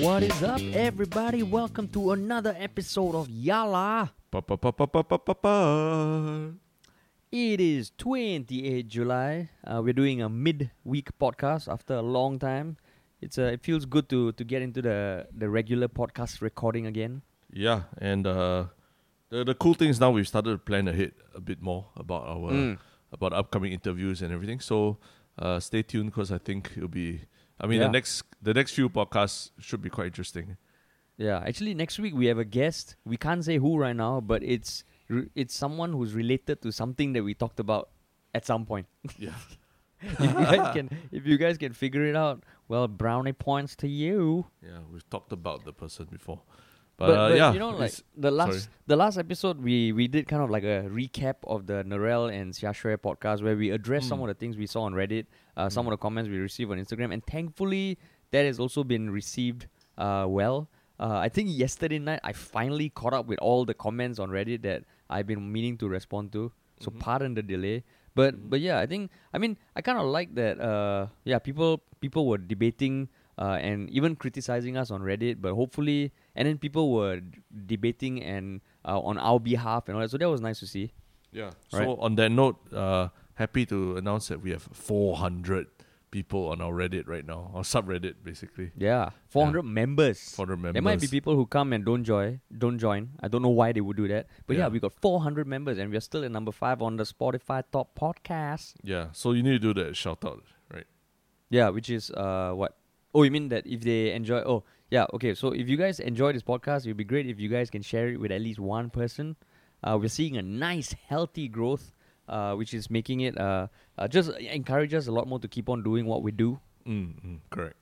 What is up, everybody? Welcome to another episode of Yala. It is 28 July. Uh, we're doing a mid-week podcast after a long time. It's uh, it feels good to to get into the the regular podcast recording again. Yeah, and uh, the the cool thing is now we've started to plan ahead a bit more about our Mm. about upcoming interviews and everything. So uh, stay tuned because I think it'll be. I mean, Yeah. the next the next few podcasts should be quite interesting. Yeah, actually, next week we have a guest. We can't say who right now, but it's it's someone who's related to something that we talked about at some point. Yeah. if you guys can if you guys can figure it out, well, brownie points to you. Yeah, we've talked about the person before, But, but, uh, but yeah, you know, like the last sorry. the last episode, we we did kind of like a recap of the Narelle and Xiaxue podcast where we addressed some Mm. of the things we saw on Reddit, uh, some of the comments we received on Instagram, and thankfully that has also been received uh, well. Uh, I think yesterday night I finally caught up with all the comments on Reddit that I've been meaning to respond to. So Mhm. pardon the delay, but Mhm. but yeah, I think I mean I kind of like that. Uh, yeah, people people were debating uh, and even criticizing us on Reddit, but hopefully, and then people were d- debating and uh, on our behalf and all that. So that was nice to see. Yeah. Right. So on that note, uh, happy to announce that we have 400 people on our Reddit right now, our subreddit basically. Yeah, 400 members. 400 members. There might be people who come and don't join. Don't join. I don't know why they would do that, but yeah, Yeah. we got 400 members, and we're still at number five on the Spotify top podcast. Yeah. So you need to do that shout out, right? Yeah, which is uh what? Oh, you mean that if they enjoy? Oh, yeah. Okay, so if you guys enjoy this podcast, it'd be great if you guys can share it with at least one person. Uh, we're seeing a nice, healthy growth, uh, which is making it uh, uh just encourage us a lot more to keep on doing what we do. Mm, mm, correct.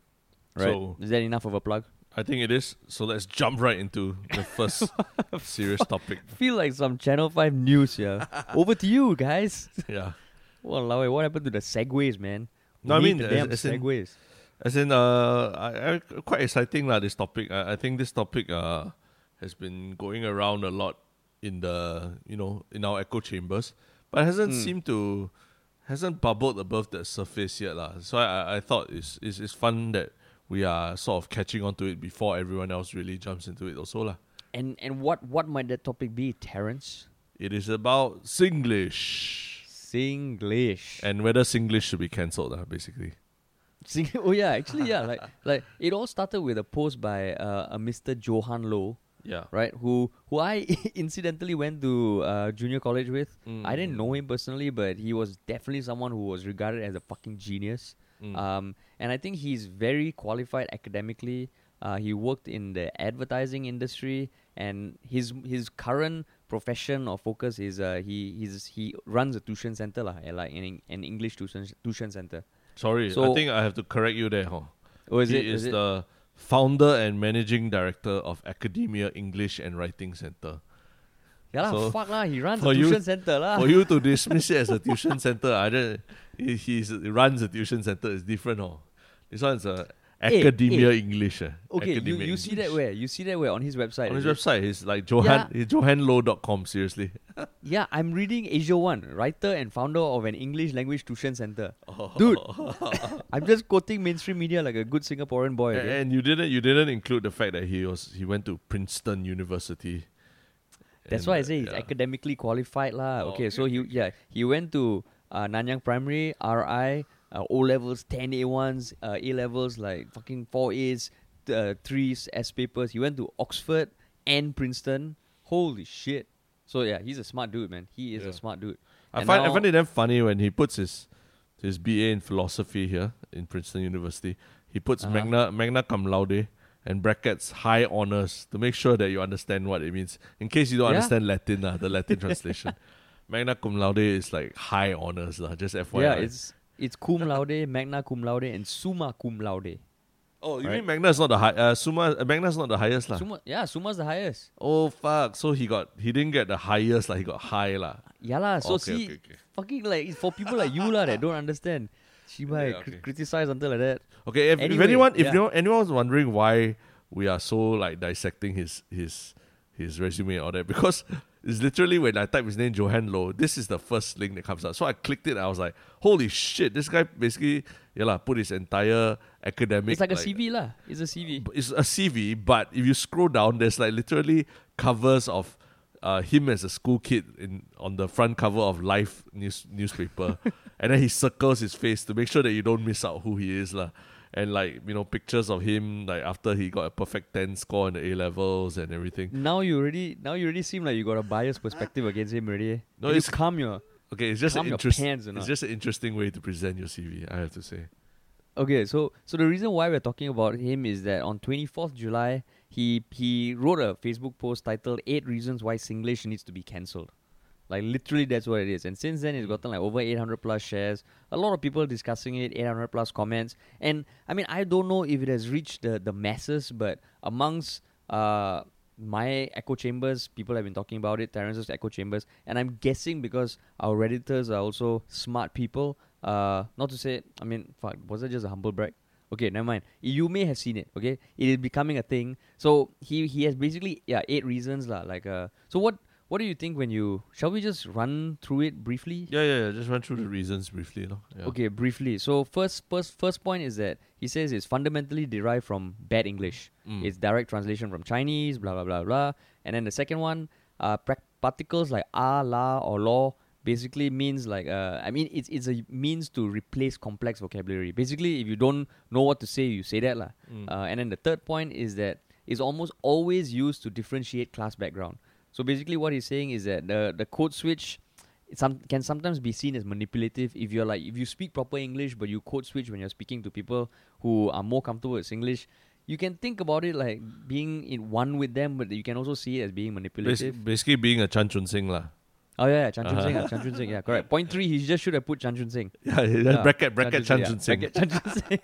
Right? So is that enough of a plug? I think it is. So let's jump right into the first serious topic. Feel like some Channel Five news here. Over to you guys. Yeah. Well, what happened to the segways, man? No, I mean, the damn as in- segways. As in, uh, I, I, quite exciting lah. This topic, I, I think this topic uh has been going around a lot in the you know in our echo chambers, but hasn't Mm. seemed to hasn't bubbled above the surface yet lah. So I, I thought it's, it's it's fun that we are sort of catching on to it before everyone else really jumps into it also lah. And and what what might that topic be, Terence? It is about Singlish Singlish. and whether Singlish should be cancelled lah. Basically, Sing- oh yeah, actually yeah, like like it all started with a post by uh, a Mr. Johann Loh, yeah. right? Who who I incidentally went to uh, junior college with. Mm, I didn't know him personally, but he was definitely someone who was regarded as a fucking genius. mm. Um, and I think he's very qualified academically. Uh, he worked in the advertising industry, and his his current profession or focus is uh, he he's, he runs a tuition center lah, like an, an English tuition tuition center. Sorry, so, I think I have to correct you there, huh? Oh, is he it? is it? the founder and managing director of Academia English and Writing Center. yeah so fuck lah. He runs a you- tuition center lah. For you to dismiss it as a tuition center, I don't, he he runs a tuition center. It's different, huh? This one's a Academia eh. English. eh. Okay, you, Academia you see that where? You see that where on his website? On his it? website, he's like Johann, he's johanlow.com, seriously. Yeah, I'm reading Asia One, writer and founder of an English language tuition center. Dude. I'm just quoting mainstream media like a good Singaporean boy. and, and you didn't you didn't include the fact that he was he went to Princeton University. That's And, why I uh, say he's yeah. academically qualified lah. Oh, okay, okay, so he yeah he went to uh, Nanyang Primary, RI, uh, O levels, ten A ones, uh, A levels like fucking four A's, uh, threes, S papers. He went to Oxford and Princeton. Holy shit! So yeah, he's a smart dude, man. He is Yeah. a smart dude. I And find I find it damn funny when he puts his his BA in philosophy here in Princeton University. He puts Uh-huh. magna magna cum laude and brackets high honors to make sure that you understand what it means. In case you don't Yeah. understand Latin, uh, the Latin translation. Magna cum laude is like high honors, uh, just FYI. Yeah, it's it's cum laude, magna cum laude, and summa cum laude. oh, you right. mean magna is not the high? Uh, summa uh, magna is not the highest, lah. Summa, yeah, summa's the highest. Oh fuck! So he got he didn't get the highest, like he got high, lah. Yeah lah. So okay, see, okay, okay. fucking like it's for people like you lah that don't understand. She might Yeah, cri- okay. criticize until like that. Okay, if, if anyone if yeah. you anyone's wondering why we are so like dissecting his his his resume and all that, because It's literally when I type his name, Johann Loh, this is the first link that comes up. So I clicked it. I was like, holy shit, this guy basically, yeah, la, put his entire academic. It's like, a CV lah. It's a CV. It's a CV, but if you scroll down, there's like literally covers of uh, him as a school kid in on the front cover of Life news newspaper, and then he circles his face to make sure that you don't miss out who he is lah. And like you know pictures of him like after he got a perfect ten score in the A levels and everything. Now you already now you already seem like you got a biased perspective against him already. No, Can you it's- calm your Okay, it's just an your interest, pants or It's not? just an interesting way to present your CV. I have to say. Okay, so so the reason why we're talking about him is that on 24th July, he he wrote a Facebook post titled Eight Reasons Why Singlish Needs to Be Cancelled. Like literally that's what it is. And since then it's gotten like over 800 plus shares. A lot of people discussing it, 800 plus comments. And I mean, I don't know if it has reached the the masses, but amongst uh my echo chambers, people have been talking about it, Terence's echo chambers, and I'm guessing because our redditors are also smart people. Uh, not to say, I mean, fuck, was that just a humble brag? Okay, never mind. You may have seen it. Okay, it is becoming a thing. So he he has basically yeah eight reasons lah. Like uh, so what what do you think when you shall we just run through it briefly? Yeah, yeah. yeah, Just run through the reasons briefly, no? Yeah. Okay, briefly. So first first first point is that he says it's fundamentally derived from bad English. Mm. It's direct translation from Chinese, blah blah blah blah. And then the second one, uh, prac- particles like ah, la, or law basically means like uh, I mean it's it's a means to replace complex vocabulary. Basically, if you don't know what to say, you say that lah. Mm. Uh, and then the third point is that it's almost always used to differentiate class background. So basically, what he's saying is that the the code switch. It some, can sometimes be seen as manipulative if you're like if you speak proper English but you code switch when you're speaking to people who are more comfortable with English you can think about it like being in one with them, but you can also see it as being Bas- manipulative. basically being a Chan Chun Sing lah. oh yeah, yeah Chan Chun Uh-huh. Sing, Chan Chun Sing, yeah, correct. Point three, he just should have put Chan Chun Sing. Yeah, yeah, Yeah, bracket bracket Chan Chun yeah, Sing. bracket Chan Chun Sing.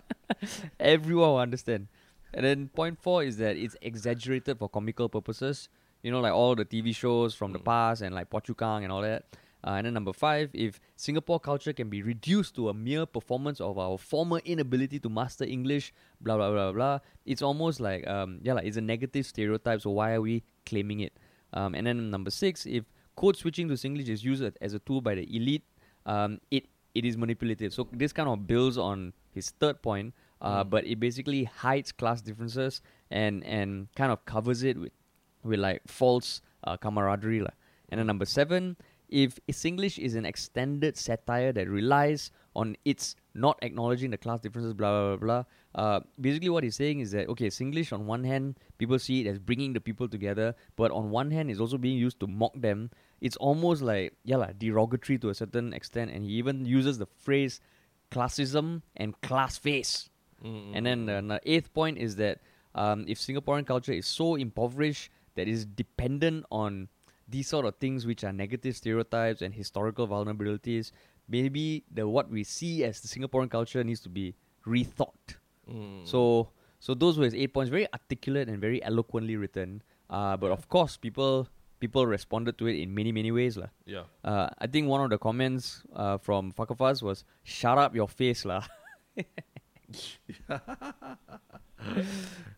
Everyone will understand. And then point four is that it's exaggerated for comical purposes. You know, like all the TV shows from the Mm. past and like Phua Chu Kang and all that. Uh, and then number five, if Singapore culture can be reduced to a mere performance of our former inability to master English, blah blah blah blah, it's almost like um yeah, like it's a negative stereotype. So why are we claiming it? Um, and then number six, if code switching to Singlish is used as a tool by the elite, um, it it is manipulative. So this kind of builds on his third point, uh, Mm. but it basically hides class differences and and kind of covers it with with like false uh, camaraderie. lah. And then number seven, if Singlish is an extended satire that relies on its not acknowledging the class differences, blah blah blah blah. Uh, basically, what he's saying is that okay, Singlish on one hand, people see it as bringing the people together, but on one hand, it's also being used to mock them. It's almost like yeah, lah, derogatory to a certain extent, and he even uses the phrase classism and class face. Mm, And then uh, the eighth point is that um, if Singaporean culture is so impoverished that is dependent on these sort of things, which are negative stereotypes and historical vulnerabilities, maybe the what we see as the Singaporean culture needs to be rethought. mm. So, so those were his eight points, very articulate and very eloquently written. Uh, but of course, people people responded to it in many many ways, lah. yeah. Uh, I think one of the comments uh, from Fakafaz was "Shut up your face, lah."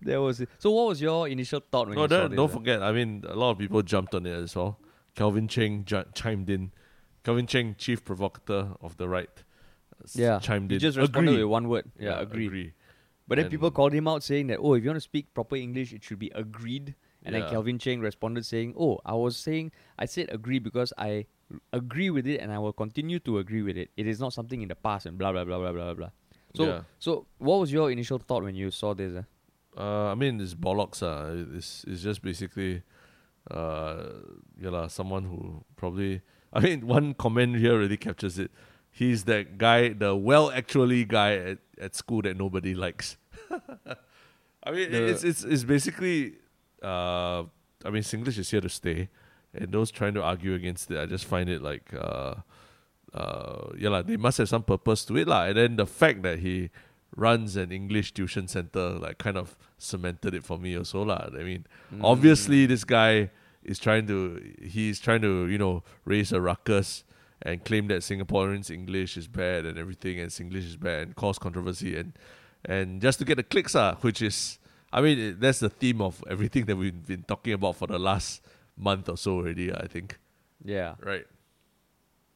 there was so. What was your initial thought when No, you saw don't, this? don't ah? forget. I mean, a lot of people jumped on it as well. Calvin Cheng ju- chimed in. Calvin Cheng, chief provocateur of the right, s- Yeah, chimed He in. just responded Agree. with one word. Yeah, agree. agree. But then people called him out saying that, oh, if you want to speak proper English, it should be agreed. And then Yeah. Calvin Cheng responded saying, oh, I was saying, I said agree because I agree with it and I will continue to agree with it. It is not something in the past and blah, blah, blah, blah, blah, blah. So, Yeah. so what was your initial thought when you saw this? ah? Uh, I mean, it's bollocks. Uh. It's, it's just basically, uh, yeah, someone who probably. I mean, one comment here really captures it. He's that guy, the well actually guy at, at school that nobody likes. I mean, The- it's, it's, it's basically. Uh, I mean, Singlish is here to stay. And those trying to argue against it, I just find it like. Uh, uh, yeah, lah, they must have some purpose to it. lah. And then the fact that he runs an English tuition center like kind of cemented it for me also lah. I mean, Mm. obviously this guy is trying to he's trying to, you know, raise a ruckus and claim that Singaporeans English is bad and everything and Singlish is bad and cause controversy and and just to get the clicks ah, which is I mean it- that's the theme of everything that we've been talking about for the last month or so already. I think. Yeah. Right.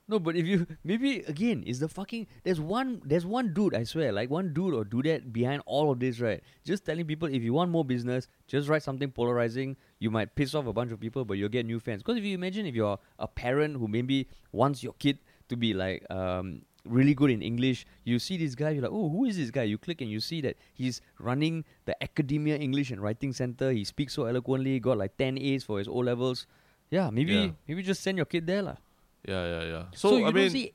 No, but if you maybe again is the fucking there's one there's one dude I swear like one dude or dudette behind all of this right? Just telling people if you want more business just write something polarizing. You might piss off a bunch of people but you'll get new fans. Because if you imagine if you're a parent who maybe wants your kid to be like um really good in English you see this guy you're like oh who is this guy? You click and you see that he's running the academia English and writing center. He speaks so eloquently got like 10 A's for his O levels yeah maybe Yeah. maybe just send your kid there lah. Yeah, yeah, yeah. So, So, you I don't mean, see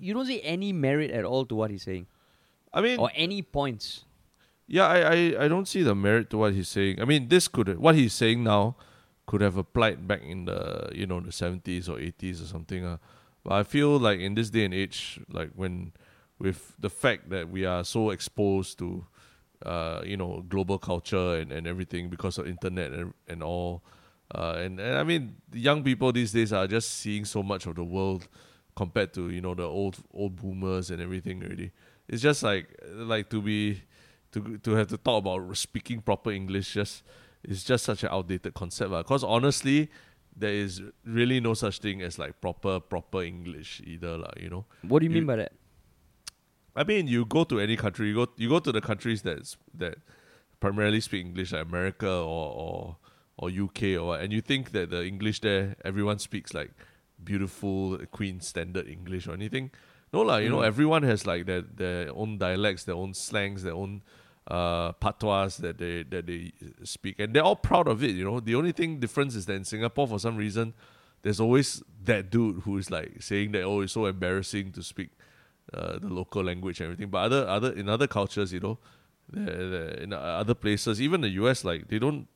you don't see any merit at all to what he's saying I mean, or any points. Yeah, I, I, I don't see the merit to what he's saying. I mean, this could what he's saying now could have applied back in the you know the seventies or eighties or something. Uh. But I feel like in this day and age, like when with the fact that we are so exposed to uh, you know global culture and, and everything because of internet and, and all, uh, and, and I mean young people these days are just seeing so much of the world compared to you know the old old boomers and everything already. It's just like like to be to to have to talk about speaking proper English just is just such an outdated concept. Because honestly, there is really no such thing as like proper proper English either. lah. you know. What do you, You- mean by that? I mean, you go to any country, you go you go to the countries that's that primarily speak English, like America or or or UK or what, and you think that the English there everyone speaks like beautiful Queen standard English or anything. No lah, you know, Mm. everyone has like their their own dialects, their own slangs, their own uh patois that they that they speak, and they're all proud of it. You know, the only thing difference is that in Singapore, for some reason, there's always that dude who is like saying that oh, it's so embarrassing to speak uh, the local language and everything. But other other in other cultures, you know, they're- they're in other places, even the US, like they don't.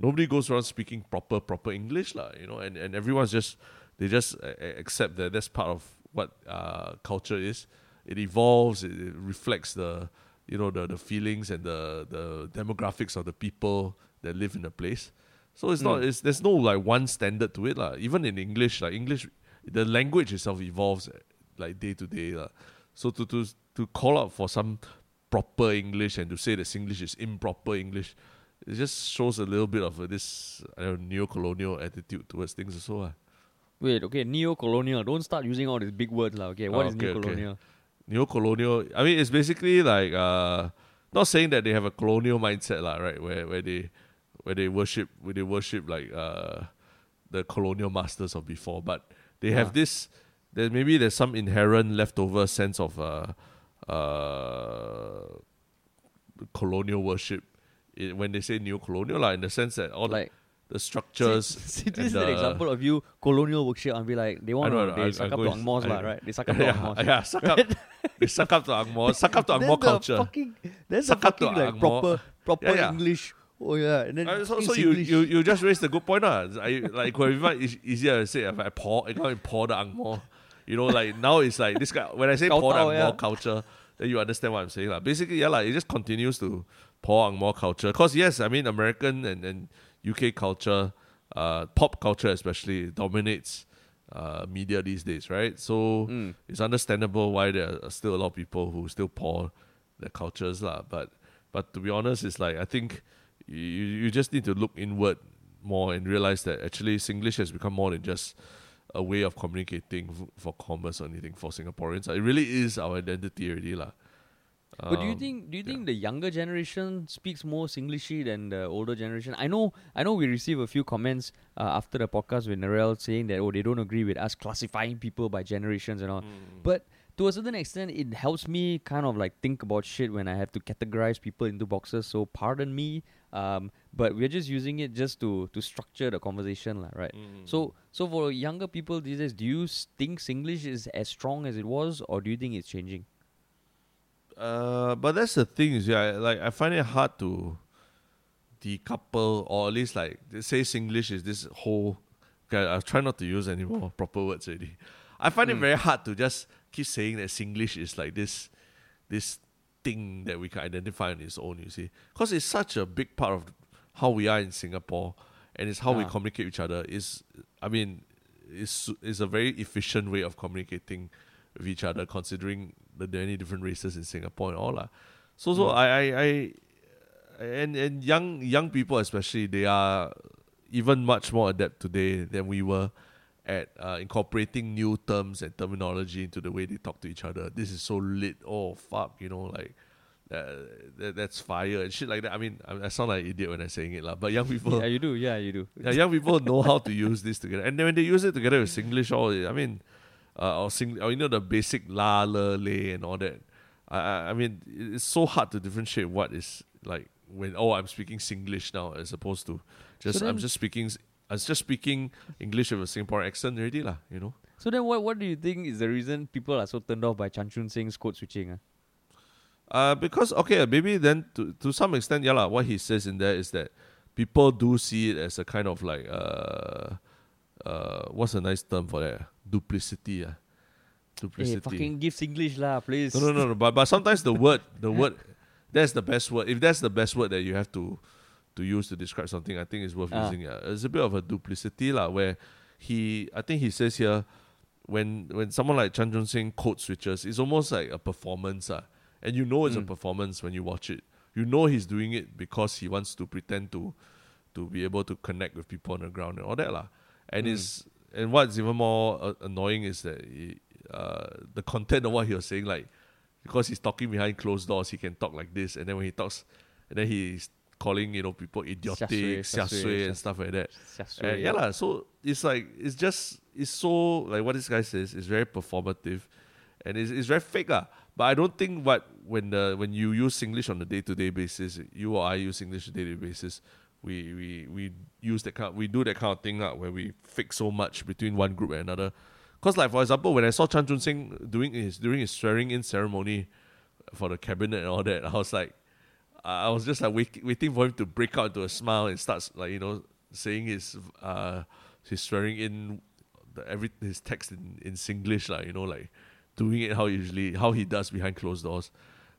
Nobody goes around speaking proper proper English, lah. You know, and, and everyone's just they just accept that that's part of what uh, culture is. It evolves. It, it reflects the you know the the feelings and the the demographics of the people that live in the place. So it's not Mm. it's there's no like one standard to it lah. Even in English, like English, the language itself evolves eh, like day to day lah. So to to to call out for some proper English and to say that Singlish is improper English, it just shows a little bit of uh, this I don't know, neo-colonial attitude towards things also. ah. Wait, okay, neo-colonial. Don't start using all these big words, lah. Okay, what Oh, is okay, okay. neo-colonial? Neo-colonial. I mean, it's basically like uh, not saying that they have a colonial mindset, lah, right? Where where they where they worship where they worship like uh, the colonial masters of before, but they have Ah. this. There maybe there's some inherent leftover sense of uh, uh, colonial worship i- when they say neo-colonial, lah, in the sense that all the- Like, the structures. see, and this is an example of you colonial workship and be like, they want to, I- they I suck up go to is- I right? They suck up to yeah, Angmos. yeah, suck up. they suck up to Angmo, suck up to the culture. Fucking, that's Suck the up to fucking like proper proper Yeah, yeah. English. Oh yeah, and then Uh, so so you, you you just raised a good point, lah. I like been e- easier to say if I pour, I can't pour the angmo. You know, like now it's like this guy. When I say pour the angmo yeah. culture, then you understand what I'm saying, lah. Basically, yeah, like it just continues to pour angmo culture. Cause yes, I mean American and, and UK culture, uh, pop culture especially dominates uh, media these days, right? So Mm. it's understandable why there are still a lot of people who still pour their cultures, lah. But but to be honest, it's like I think you you just need to look inward more and realize that actually Singlish has become more than just a way of communicating for commerce or anything for Singaporeans. It really is our identity already, lah. But do you Um, think do you yeah. think the younger generation speaks more Singlishy than the older generation? I know I know we receive a few comments uh, after the podcast with Narelle saying that oh they don't agree with us classifying people by generations and all. Mm. But to a certain extent, it helps me kind of like think about shit when I have to categorize people into boxes. So pardon me, um, but we're just using it just to to structure the conversation, lah, right? Mm. So so for younger people these days, do you think Singlish is as strong as it was, or do you think it's changing? Uh, but that's the thing is, yeah, like I find it hard to decouple or at least like say Singlish is this whole. Okay, I try not to use any more proper words already. I find it Mm. very hard to just keep saying that Singlish is like this, this thing that we can identify on its own. You see, because it's such a big part of how we are in Singapore, and it's how we Ah. communicate with each other. Is I mean, it's it's a very efficient way of communicating with each other, considering that there are many different races in Singapore and all lah. So so Mm. I, I I and and young young people especially they are even much more adept today than we were at uh, incorporating new terms and terminology into the way they talk to each other. This is so lit. Oh fuck, you know, like uh, that, that's fire and shit like that. I mean, I, I sound like an idiot when I'm saying it, lah. But young people, yeah, you do. Yeah, you do. yeah, young people know how to use this together, and then when they use it together with Singlish, all I mean, uh, or sing, or you know the basic la, le, le, and all that. I, I, I mean, it's so hard to differentiate what is like when oh I'm speaking Singlish now as opposed to just So I'm just speaking I was just speaking English with a Singapore accent already lah. You know. So then, what what do you think is the reason people are so turned off by Chan Chun Sing's code switching? ah? Uh, because okay, maybe then to to some extent, yeah, lah, what he says in there is that people do see it as a kind of like uh, uh, what's a nice term for that? Duplicity, Hey, duplicity. fucking give English lah, please. no, no, no, no. But but sometimes the word, the word, that's the best word. If that's the best word that you have to to use to describe something, I think it's worth Ah. using. Yeah, it's a bit of a duplicity, lah, where he, I think he says here, when when someone like Chan Chun Sing code switches, it's almost like a performance, ah, and you know it's a Mm. performance when you watch it. You know he's doing it because he wants to pretend to to be able to connect with people on the ground and all that, lah. And Mm. it's and what's even more uh, annoying is that he, uh, the content of what he was saying, like because he's talking behind closed doors, he can talk like this, and then when he talks, and then he's calling you know people idiotic, xiasui, and stuff like that. And yeah, lah. So it's like it's just it's so like what this guy says is very performative, and it's, it's very fake, lah. But I don't think what when the when you use English on a day to day basis, you or I use English on a day to day basis, we we we use that kind we do that kind of thing lah, where we fix so much between one group and another. Cause like for example, when I saw Chan Chun Sing doing his during his swearing in ceremony for the cabinet and all that, I was like, I was just like wait, waiting for him to break out into a smile and starts like you know saying his uh his swearing in the every his text in in Singlish like you know like doing it how usually how he does behind closed doors,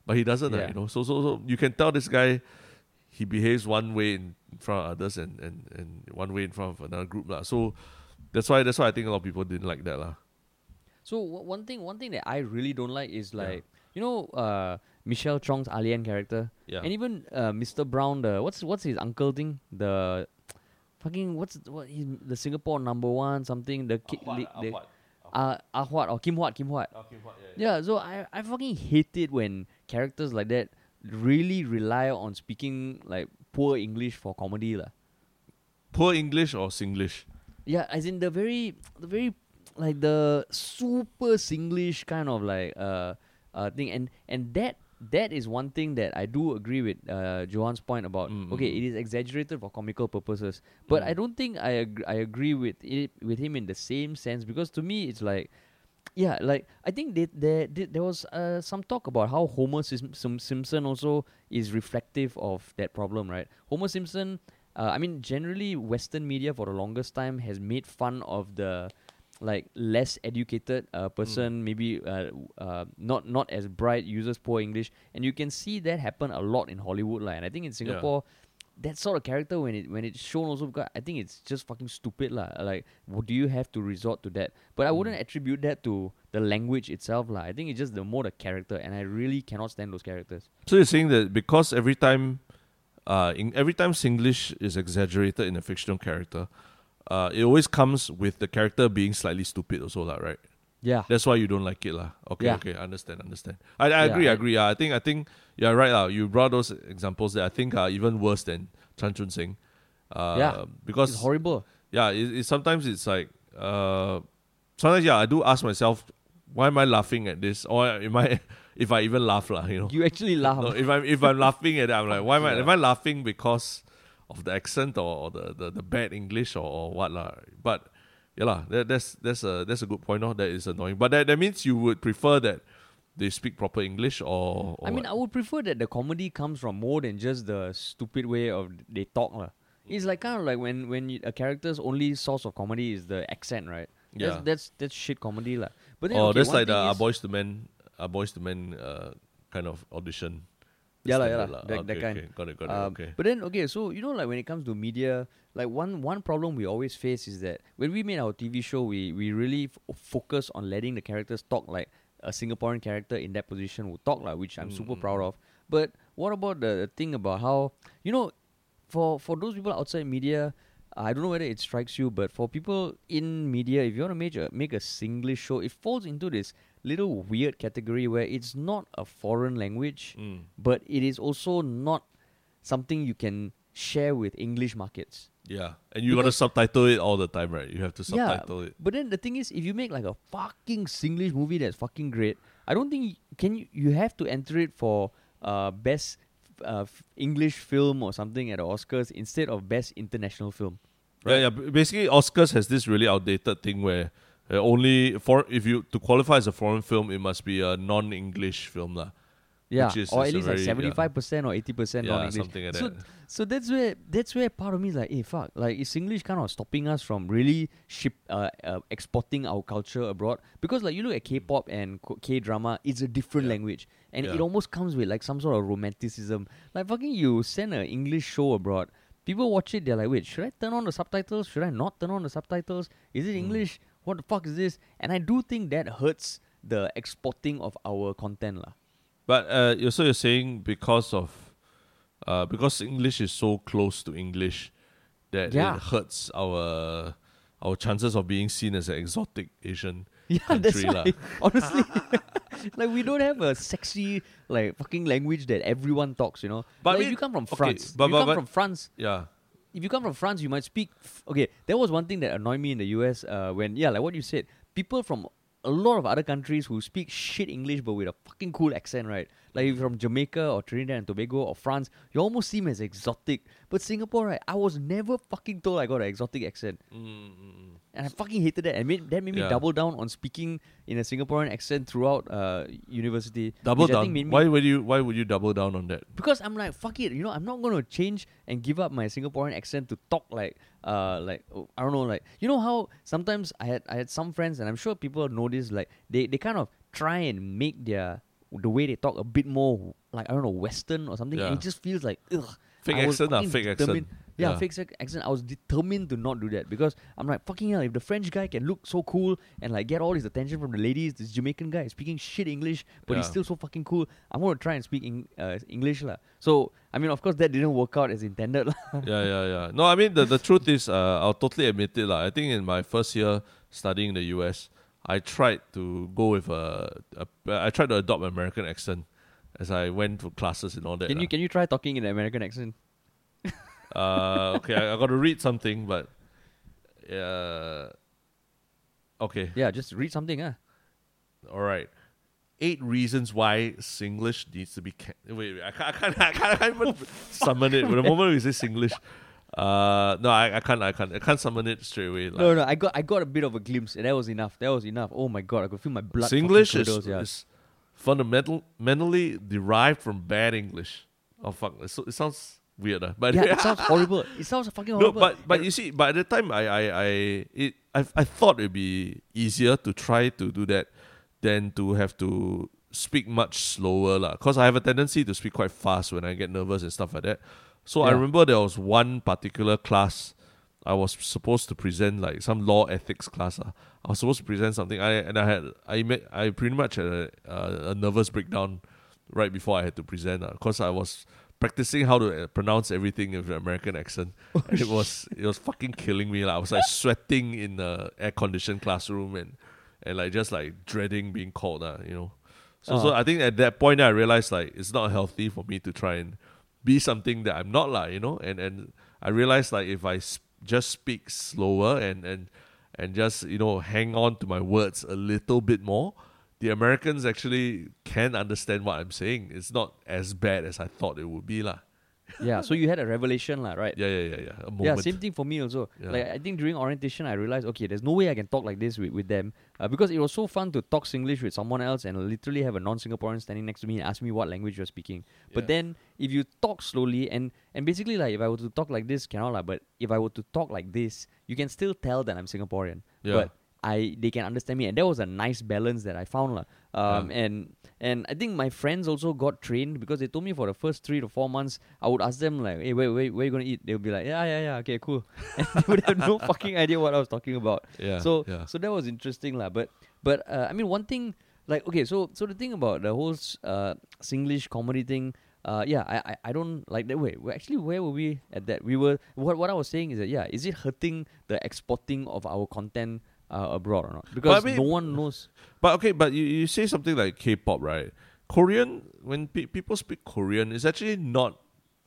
but he doesn't Yeah. you know so so so you can tell this guy he behaves one way in front of others and and and one way in front of another group lah. So that's why that's why I think a lot of people didn't like that lah. So w- one thing, one thing that I really don't like is like you know uh, Michelle Chong's Alien character, Yeah. and even uh, Mr. Brown. The what's what's his uncle thing? The fucking what's what? The Singapore number one something. The ki- the, the uh, Ah Huat or Kim Huat Kim Huat. Yeah, so I I fucking hate it when characters like that really rely on speaking like poor English for comedy lah. Poor English or Singlish? Yeah, as in the very the very like the super Singlish kind of like uh uh thing and and that that is one thing that I do agree with uh Johann's point about Mm, okay it is exaggerated for comical purposes but I Mm. don't think I ag- I agree with it with him in the same sense because to me it's like yeah like I think they, there there there was uh, some talk about how Homer Sim- Sim- Simpson also is reflective of that problem right? Homer Simpson uh, I mean generally Western media for the longest time has made fun of the like less educated uh, person maybe uh, uh, not not as bright uses poor English. And you can see that happen a lot in Hollywood like, and I think in Singapore that sort of character when it when it's shown also because I think it's just fucking stupid lah. Like, what do you have to resort to that? But I wouldn't attribute that to the language itself lah. I think it's just the more the character, and I really cannot stand those characters. So you're saying that because every time, uh, in every time Singlish is exaggerated in a fictional character, uh, it always comes with the character being slightly stupid also, lah, right? Yeah, That's why you don't like it, lah. Okay, Yeah. okay, understand, understand. I, I Yeah, agree, I agree. Yeah, I think, I think you're right, lah. You brought those examples that I think are even worse than Chan Chun Sing. Uh, Yeah, because it's horrible. yeah, it, it sometimes it's like uh, sometimes yeah, I do ask myself, why am I laughing at this, or am I, if I even laugh, lah, you know? You actually laugh. No, if I'm if I'm laughing at it, I'm like, why am I? Am I laughing because of the accent or, or the, the, the bad English or, or what lah? But yeah lah, that, that's that's a that's a good point. No, that is annoying. But that, that means you would prefer that they speak proper English or, or I mean, what? I would prefer that the comedy comes from more than just the stupid way of they talk lah. It's like kind of like when when you, a character's only source of comedy is the accent, right? Yeah. That's that's, that's shit comedy lah. But then or okay, that's like the is- boys to men, uh, boys to men uh, kind of audition. Yeah lah, yeah lah. that- okay, that kind. Okay, got it, got it. Um, okay. But then okay, so you know, like when it comes to media, like one one problem we always face is that when we made our TV show, we we really f- focus on letting the characters talk like a Singaporean character in that position would talk like, which I'm super Mm, proud mm. of. But what about the, the thing about how you know, for for those people outside media, I don't know whether it strikes you, but for people in media, if you want to make a make a Singlish show, it falls into this little weird category where it's not a foreign language, Mm. but it is also not something you can share with English markets. Yeah, and you got to subtitle it all the time, right? You have to Yeah, subtitle it. But then the thing is, if you make like a fucking Singlish movie that's fucking great, I don't think you, can you you have to enter it for uh best uh, f- English film or something at the Oscars instead of best international film. Yeah, yeah. Basically, Oscars has this really outdated thing where uh, only for if you to qualify as a foreign film, it must be a non-English film, lah. Yeah, is- or at least like very- yeah. seventy five percent or eighty percent Yeah, non-English. something like so, that. so that's where that's where part of me is like, hey, fuck, like is English kind of stopping us from really ship uh, uh, exporting our culture abroad? Because like you look at K-pop and K drama, it's a different Yeah. language, and it almost comes with like some sort of romanticism. Like fucking, you send an English show abroad. People watch it, they're like, wait, should I turn on the subtitles? Should I not turn on the subtitles? Is it English? What the fuck is this? And I do think that hurts the exporting of our content, lah. But uh, so you're saying because of uh, because English is so close to English that Yeah. it hurts our our chances of being seen as an exotic Asian. Yeah, country right. Honestly, like we don't have a sexy like fucking language that everyone talks. You know, But I like, if mean, you come from okay, France, but- if you but- come but- from France. Yeah, If you come from France, you might speak. F- okay, there was one thing that annoyed me in the US uh, when yeah, like what you said, people from a lot of other countries who speak shit English but with a fucking cool accent, right? Like if you're from Jamaica or Trinidad and Tobago or France, you almost seem as exotic. But Singapore, right? I was never fucking told I got an exotic accent. Mm, And I fucking hated that. And made, that made me Yeah. double down on speaking in a Singaporean accent throughout uh, university. double down. Why would you Why would you double down on that? because I'm like, fuck it, you know, I'm not gonna change and give up my Singaporean accent to talk like, uh, like oh, I don't know, like you know how sometimes I had I had some friends, and I'm sure people know this, like they they kind of try and make their the way they talk a bit more like I don't know Western or something, and it just feels like ugh. Fake I accent, fucking fake accent. Yeah, Yeah. fake accent. I was determined to not do that because I'm like fucking hell. If the French guy can look so cool and like get all his attention from the ladies, this Jamaican guy is speaking shit English, but he's still so fucking cool. I'm gonna try and speak in, uh, English lah. So I mean, of course, that didn't work out as intended lah. yeah, yeah, yeah. No, I mean the the truth is, uh, I'll totally admit it. Like, I think in my first year studying in the US, I tried to go with a, a I tried to adopt an American accent as I went to classes and all that. can lah. you can you try talking in an American accent? Uh, okay, I, I got to read something, but uh, okay, Yeah, just read something, ah. all right. Eight reasons why Singlish needs to be. Ca- wait, wait, I can't, I can't, I can't, I can't even summon it. But The moment we say Singlish, uh, no, I, I can't, I can't, I can't summon it straight away. Like, No, no, I got I got a bit of a glimpse, and that was enough. That was enough. Oh my god, I could feel my blood. fucking Singlish is, curdles, yeah. is fundamental, mentally derived from bad English. Oh fuck, it, so, it sounds weird, uh, but yeah, it sounds horrible. It sounds fucking horrible. No, but but And- you see, by the time I I I it I I thought it'd be easier to try to do that than to have to speak much slower lah. Cause I have a tendency to speak quite fast when I get nervous and stuff like that. So I remember there was one particular class I was supposed to present like some law ethics class. Uh. I was supposed to present something. I and I had I met I pretty much had a, a, a nervous breakdown right before I had to present. Uh, Cause I was practicing how to uh, pronounce everything with an American accent. and it was it was fucking killing me. Like I was like sweating in the air conditioned classroom and and like just like dreading being called. Uh, you know. So so Oh. I think at that point I realized like it's not healthy for me to try and be something that I'm not lah, you know. And and I realized like if I s- just speak slower and and and just you know hang on to my words a little bit more, the Americans actually can understand what I'm saying. It's not as bad as I thought it would be lah. yeah, so you had a revelation, lah, right? Yeah, yeah, yeah, yeah. A moment. Yeah, same thing for me also. Yeah. Like I think during orientation, I realized okay, there's no way I can talk like this with, with them uh, because it was so fun to talk Singlish with someone else and literally have a non-Singaporean standing next to me and ask me what language you're speaking. But Yeah. then if you talk slowly and and basically like if I were to talk like this, cannot lah. But if I were to talk like this, you can still tell that I'm Singaporean. Yeah. But I they can understand me, and that was a nice balance that I found lah. Um, Yeah. and and I think my friends also got trained because they told me for the first three to four months, I would ask them like, "Hey, where where where you gonna eat?" They would be like, "Yeah, yeah, yeah, okay, cool," and they would have no fucking idea what I was talking about. yeah. so yeah. so that was interesting lah. But but uh, I mean one thing like okay, so so the thing about the whole uh, Singlish comedy thing. uh, yeah, I, I, I don't like that way. Well, actually, where were we at that? We were what what I was saying is that yeah, is it hurting the exporting of our content uh, abroad or not? Because mean- no one knows. But okay, but you, you say something like K-pop, right? Korean, when pe- people speak Korean, it's actually not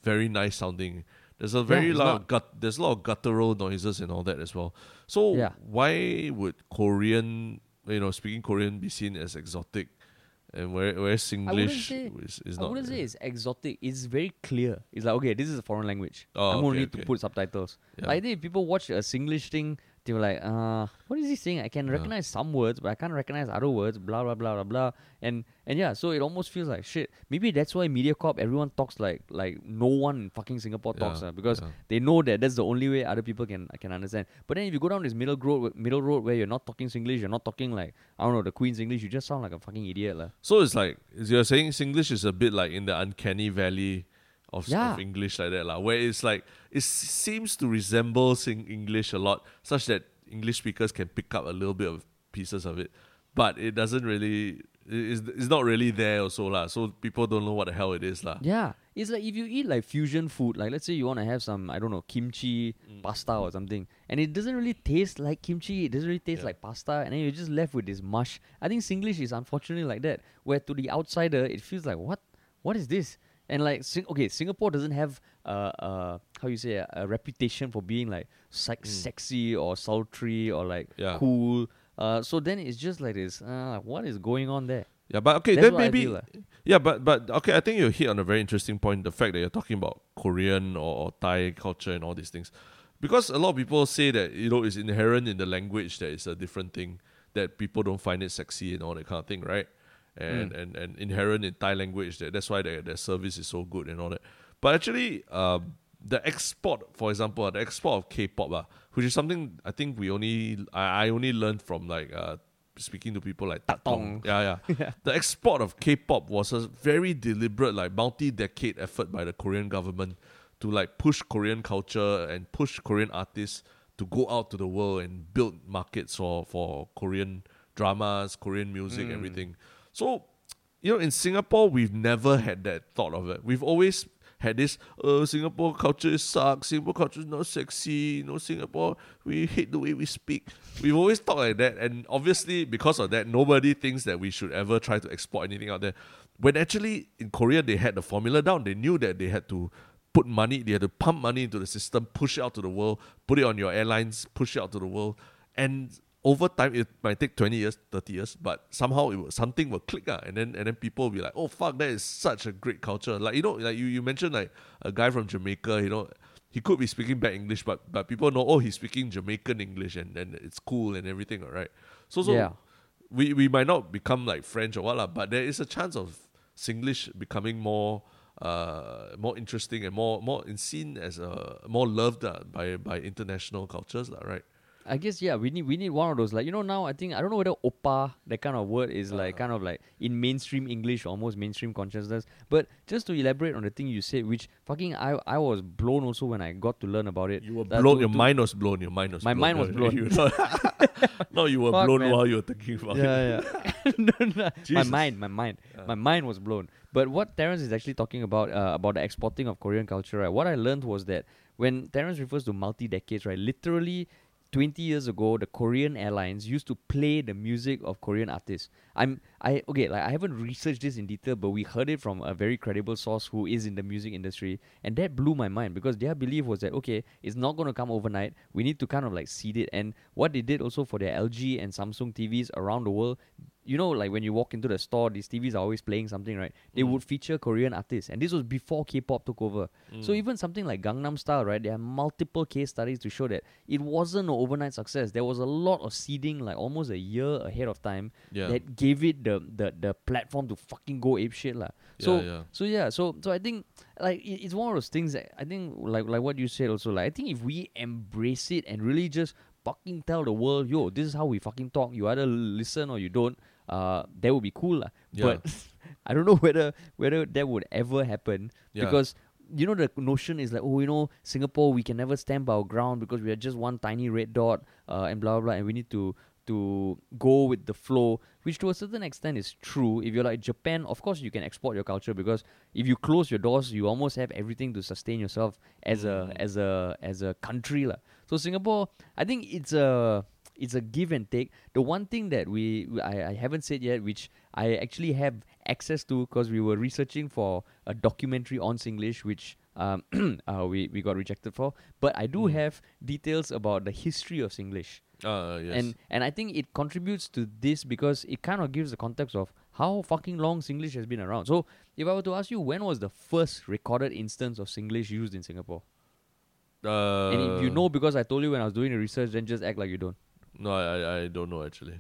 very nice sounding. There's a very it's loud gut. There's a lot of guttural noises and all that as well. So Yeah. why would Korean, you know, speaking Korean be seen as exotic, and where whereas English say- is, is I not? wouldn't say it's exotic. It's very clear. It's like okay, this is a foreign language. Oh, I'm gonna okay, need okay. to put subtitles. Yeah. Like, I think if people watch a Singlish thing, they were like, uh, what is he saying? I can recognize some words, but I can't recognize other words. Blah blah blah blah blah. And and yeah, so it almost feels like shit. Maybe that's why MediaCorp everyone talks like like no one in fucking Singapore talks Yeah, uh, because yeah. they know that that's the only way other people can can understand. But then if you go down this middle road, middle road where you're not talking Singlish, you're not talking like I don't know the Queen's English, you just sound like a fucking idiot lah. So it's like you're saying Singlish is a bit like in the uncanny valley of, Yeah. of English like that, lah, where it's like it seems to resemble Sing English a lot, such that English speakers can pick up a little bit of pieces of it, but it doesn't really. It's, it's not really there also lah. So people don't know what the hell it is lah. Yeah, it's like if you eat like fusion food, like let's say you want to have some I don't know kimchi Mm. pasta or something, and it doesn't really taste like kimchi. It doesn't really taste Yeah. like pasta, and then you're just left with this mush. I think Singlish is unfortunately like that, where to the outsider it feels like what, what is this? And like, Sing- okay, Singapore doesn't have uh, uh how you say a, a reputation for being like sex- Mm. sexy or sultry or like Yeah. cool. Uh, so then it's just like this. Uh, what is going on there? Yeah, but okay, That's then maybe yeah, but but okay, I think you hit on a very interesting point. The fact that you're talking about Korean or, or Thai culture and all these things, because a lot of people say that you know it's inherent in the language that it's a different thing that people don't find it sexy and all that kind of thing, right? And Mm. and, and inherent in Thai language that that's why their, their service is so good and all that. But actually, um, the export, for example, the export of K-pop, uh, which is something I think we only I, I only learned from like uh, speaking to people like Tak Tong. Tong. Yeah, yeah. The export of K-pop was a very deliberate, like multi-decade effort by the Korean government to like push Korean culture and push Korean artists to go out to the world and build markets for for Korean dramas, Korean music, everything. So, you know, in Singapore, we've never had that thought of it. We've always had this, uh, Singapore culture is sucks, Singapore culture is not sexy, you know, Singapore, we hate the way we speak. We've always talked like that, and obviously, because of that, nobody thinks that we should ever try to export anything out there. When actually, in Korea, they had the formula down. They knew that they had to put money, they had to pump money into the system, push it out to the world, put it on your airlines, push it out to the world. And over time, it might take 20 years, 30 years, but somehow it will, something will click. Uh, and then and then people will be like, oh, fuck, that is such a great culture. Like, you know, like you, you mentioned like a guy from Jamaica, you know, he could be speaking bad English, but but people know, oh, he's speaking Jamaican English and, and it's cool and everything, all right? So, so Yeah. we, we might not become like French or what, lah, but there is a chance of Singlish becoming more uh, more interesting and more more in seen as a more loved uh, by by international cultures, lah, right? I guess yeah, we need we need one of those like you know now I think I don't know whether oppa that kind of word is like Uh. kind of like in mainstream English almost mainstream consciousness. But just to elaborate on the thing you said, which fucking I I was blown also when I got to learn about it. You were That blown. to- your to- mind was blown. Your mind was. My blown. mind was blown. You no, you were Fuck, blown man. while you were thinking about it. Yeah, yeah. no, no, my mind, my mind, my mind was blown. But what Terence is actually talking about uh, about the exporting of Korean culture, right? What I learned was that when Terence refers to multi decades, right? Literally. 20 years ago the Korean airlines used to play the music of Korean artists. I'm I okay, like I haven't researched this in detail, but we heard it from a very credible source who is in the music industry, and that blew my mind because their belief was that okay, it's not going to come overnight. We need to kind of like seed it. And what they did also for their LG and Samsung TVs around the world, you know, like when you walk into the store, these TVs are always playing something, right? They Mm. would feature Korean artists, and this was before K-pop took over. So Mm. even something like Gangnam Style, right? There are multiple case studies to show that it wasn't an overnight success. There was a lot of seeding, like almost a year ahead of time, Yeah. that gave it the the, the platform to fucking go ape shit, lah. So yeah, yeah. so yeah, so so I think like it, it's one of those things that I think like like what you said also. Like I think if we embrace it and really just fucking tell the world, yo, this is how we fucking talk. You either listen or you don't. Uh, that would be cool, lah. Yeah. But I don't know whether whether that would ever happen Yeah. because you know the notion is like oh you know Singapore we can never stand by our ground because we are just one tiny red dot uh, and blah blah blah and we need to to go with the flow, which to a certain extent is true. If you're like Japan, of course you can export your culture because if you close your doors, you almost have everything to sustain yourself as a Mm. as a as a country lah. So Singapore, I think it's a it's a give and take. The one thing that we I, I haven't said yet, which I actually have access to because we were researching for a documentary on Singlish, which um, uh, we we got rejected for. But I do Mm. have details about the history of Singlish. Uh, yes. And and I think it contributes to this because it kind of gives the context of how fucking long Singlish has been around. So if I were to ask you, when was the first recorded instance of Singlish used in Singapore? uh, and if you know because I told you when I was doing the research, then just act like you don't. No, I, I don't know actually.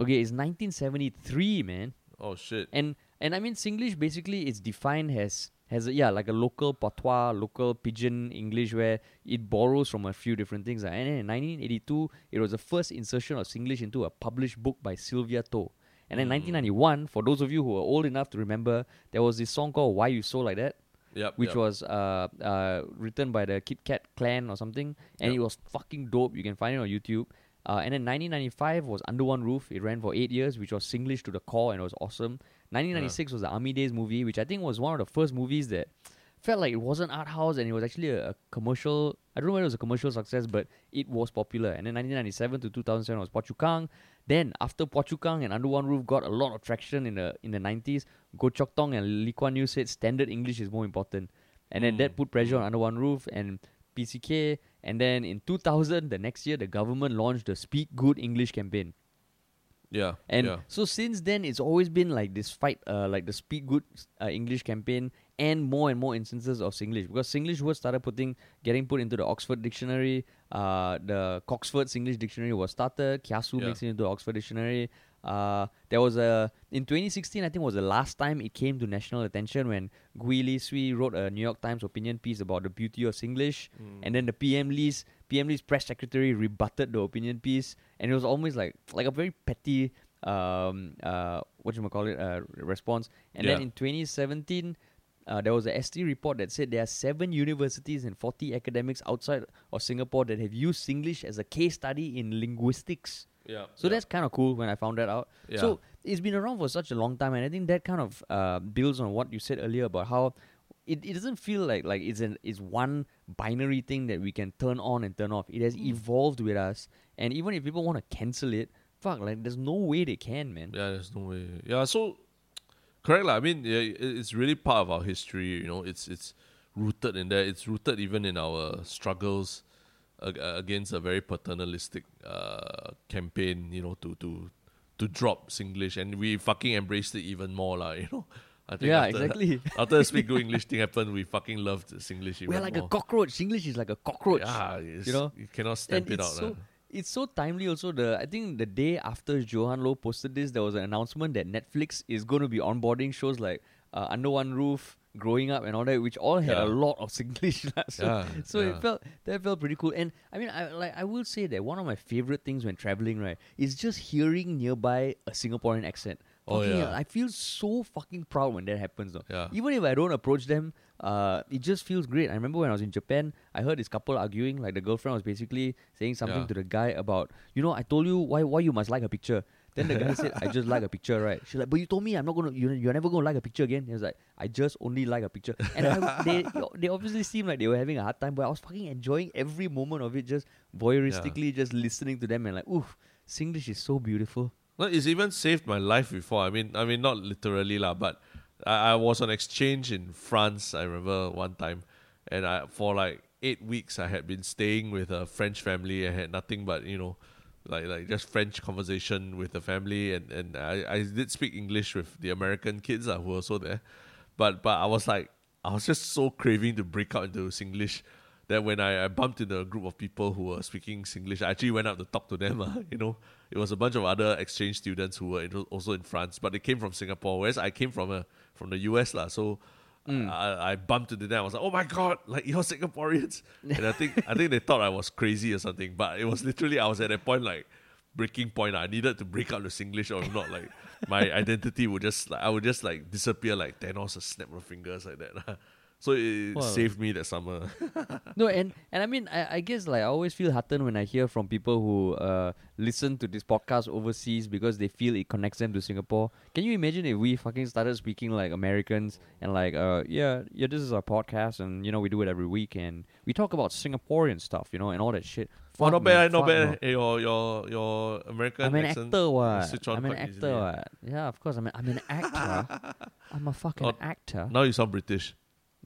Okay, it's 1973, man. Oh shit. And and I mean Singlish basically is defined as has a, yeah like a local patois, local pidgin English where it borrows from a few different things. ah. And then in 1982, it was the first insertion of Singlish into a published book by Sylvia Toh. And then Mm. 1991, for those of you who are old enough to remember, there was this song called "Why You So Like That," Yep. which yep. was uh, uh, written by the Kit Kat Clan or something, and Yep. it was fucking dope. You can find it on YouTube. Uh, and then 1995 was Under One Roof. It ran for eight years, which was Singlish to the core, and it was awesome. 1996 was the Army Days movie, which I think was one of the first movies that felt like it wasn't art house and it was actually a, a commercial. I don't know whether it was a commercial success, but it was popular. And then 1997 to 2007 was Phua Chu Kang. Then after Phua Chu Kang and Under One Roof got a lot of traction in the in the 90s, Goh Chok Tong and Lee Kuan Yew said standard English is more important. And then that Mm, put pressure on mm. Under One Roof and PCK. And then in 2000, the next year, the government launched the Speak Good English campaign. yeah. And yeah. so since then, it's always been like this fight, uh, like the Speak Good uh, English campaign, and more and more instances of Singlish because Singlish words started putting getting put into the Oxford Dictionary. Uh, the Coxford Singlish Dictionary was started. Kiasu Yeah. makes it into the Oxford Dictionary. Uh, there was a in 2016, I think was the last time it came to national attention when Gwee Li Sui wrote a New York Times opinion piece about the beauty of Singlish, Mm. and then the PM Lee's PM Lee's press secretary rebutted the opinion piece, and it was almost like like a very petty um uh what you call it uh response. And then in 2017. Uh, there was a ST report that said there are seven universities and 40 academics outside of Singapore that have used Singlish as a case study in linguistics. Yeah. So yeah. that's kind of cool when I found that out. Yeah. So it's been around for such a long time, and I think that kind of uh, builds on what you said earlier about how it, it doesn't feel like like it's an it's one binary thing that we can turn on and turn off. It has Hmm. evolved with us, and even if people want to cancel it, fuck, like there's no way they can, man. Yeah, there's no way. Yeah, so correct lah. I mean, yeah, it's really part of our history. You know, it's it's rooted in there. It's rooted even in our struggles against a very paternalistic uh, campaign. You know, to to to drop Singlish, and we fucking embraced it even more, lah. You know. I think Yeah, after, exactly. After the Speak Good English thing happened, we fucking loved Singlish even We're like more. a cockroach. Singlish is like a cockroach. Yeah, you know? you cannot stamp and it out. so it's so timely also the I think the day after Johann Loh posted this there was an announcement that Netflix is going to be onboarding shows like uh, Under One Roof Growing Up and all that which all had Yeah. a lot of Singlish so, Yeah, so yeah. it felt that felt pretty cool and I mean I like I will say that one of my favorite things when traveling right is just hearing nearby a Singaporean accent Oh, yeah. hell, I feel so fucking proud when that happens though. Yeah. Even if I don't approach them, uh, it just feels great. I remember when I was in Japan, I heard this couple arguing. Like the girlfriend was basically saying something Yeah. to the guy about, you know, I told you why why you must like a picture. Then the guy said, I just like a picture, right? She's like, but you told me I'm not gonna, you you're never gonna like a picture again. He was like, I just only like a picture. And I, they they obviously seemed like they were having a hard time, but I was fucking enjoying every moment of it, just voyeuristically, just listening to them and like, oof, Singlish is so beautiful. No, it's even saved my life before. I mean, I mean, not literally lah, but I, I was on exchange in France. I remember one time, and I for like eight weeks I had been staying with a French family. I had nothing but you know, like like just French conversation with the family, and and I, I did speak English with the American kids uh, who were also there, but but I was like I was just so craving to break out into Singlish that when I, I bumped into a group of people who were speaking Singlish, I actually went out to talk to them. Uh, you know, it was a bunch of other exchange students who were in, also in France, but they came from Singapore, whereas I came from a from the US lah. So Mm. I, I bumped into them. I was like, "Oh my god, like you're Singaporeans!" and I think I think they thought I was crazy or something. But it was literally I was at a point like breaking point. I needed to break out the Singlish, or if not, like my identity would just like I would just like disappear like Thanos, a snap of fingers like that. So it Wow. saved me that summer. No, and and I mean, I, I guess like I always feel heartened when I hear from people who uh listen to this podcast overseas because they feel it connects them to Singapore. Can you imagine if we fucking started speaking like Americans and like uh yeah yeah this is our podcast and you know we do it every week and we talk about Singaporean stuff you know and all that shit. oh, Fuck, not man, bad, not fuck, bad. no. Eh, your your your American I'm an accent. actor, what? I'm an actor, eh? what? Yeah, of course. I'm an, I'm an actor. I'm a fucking Oh, actor. Now you sound British.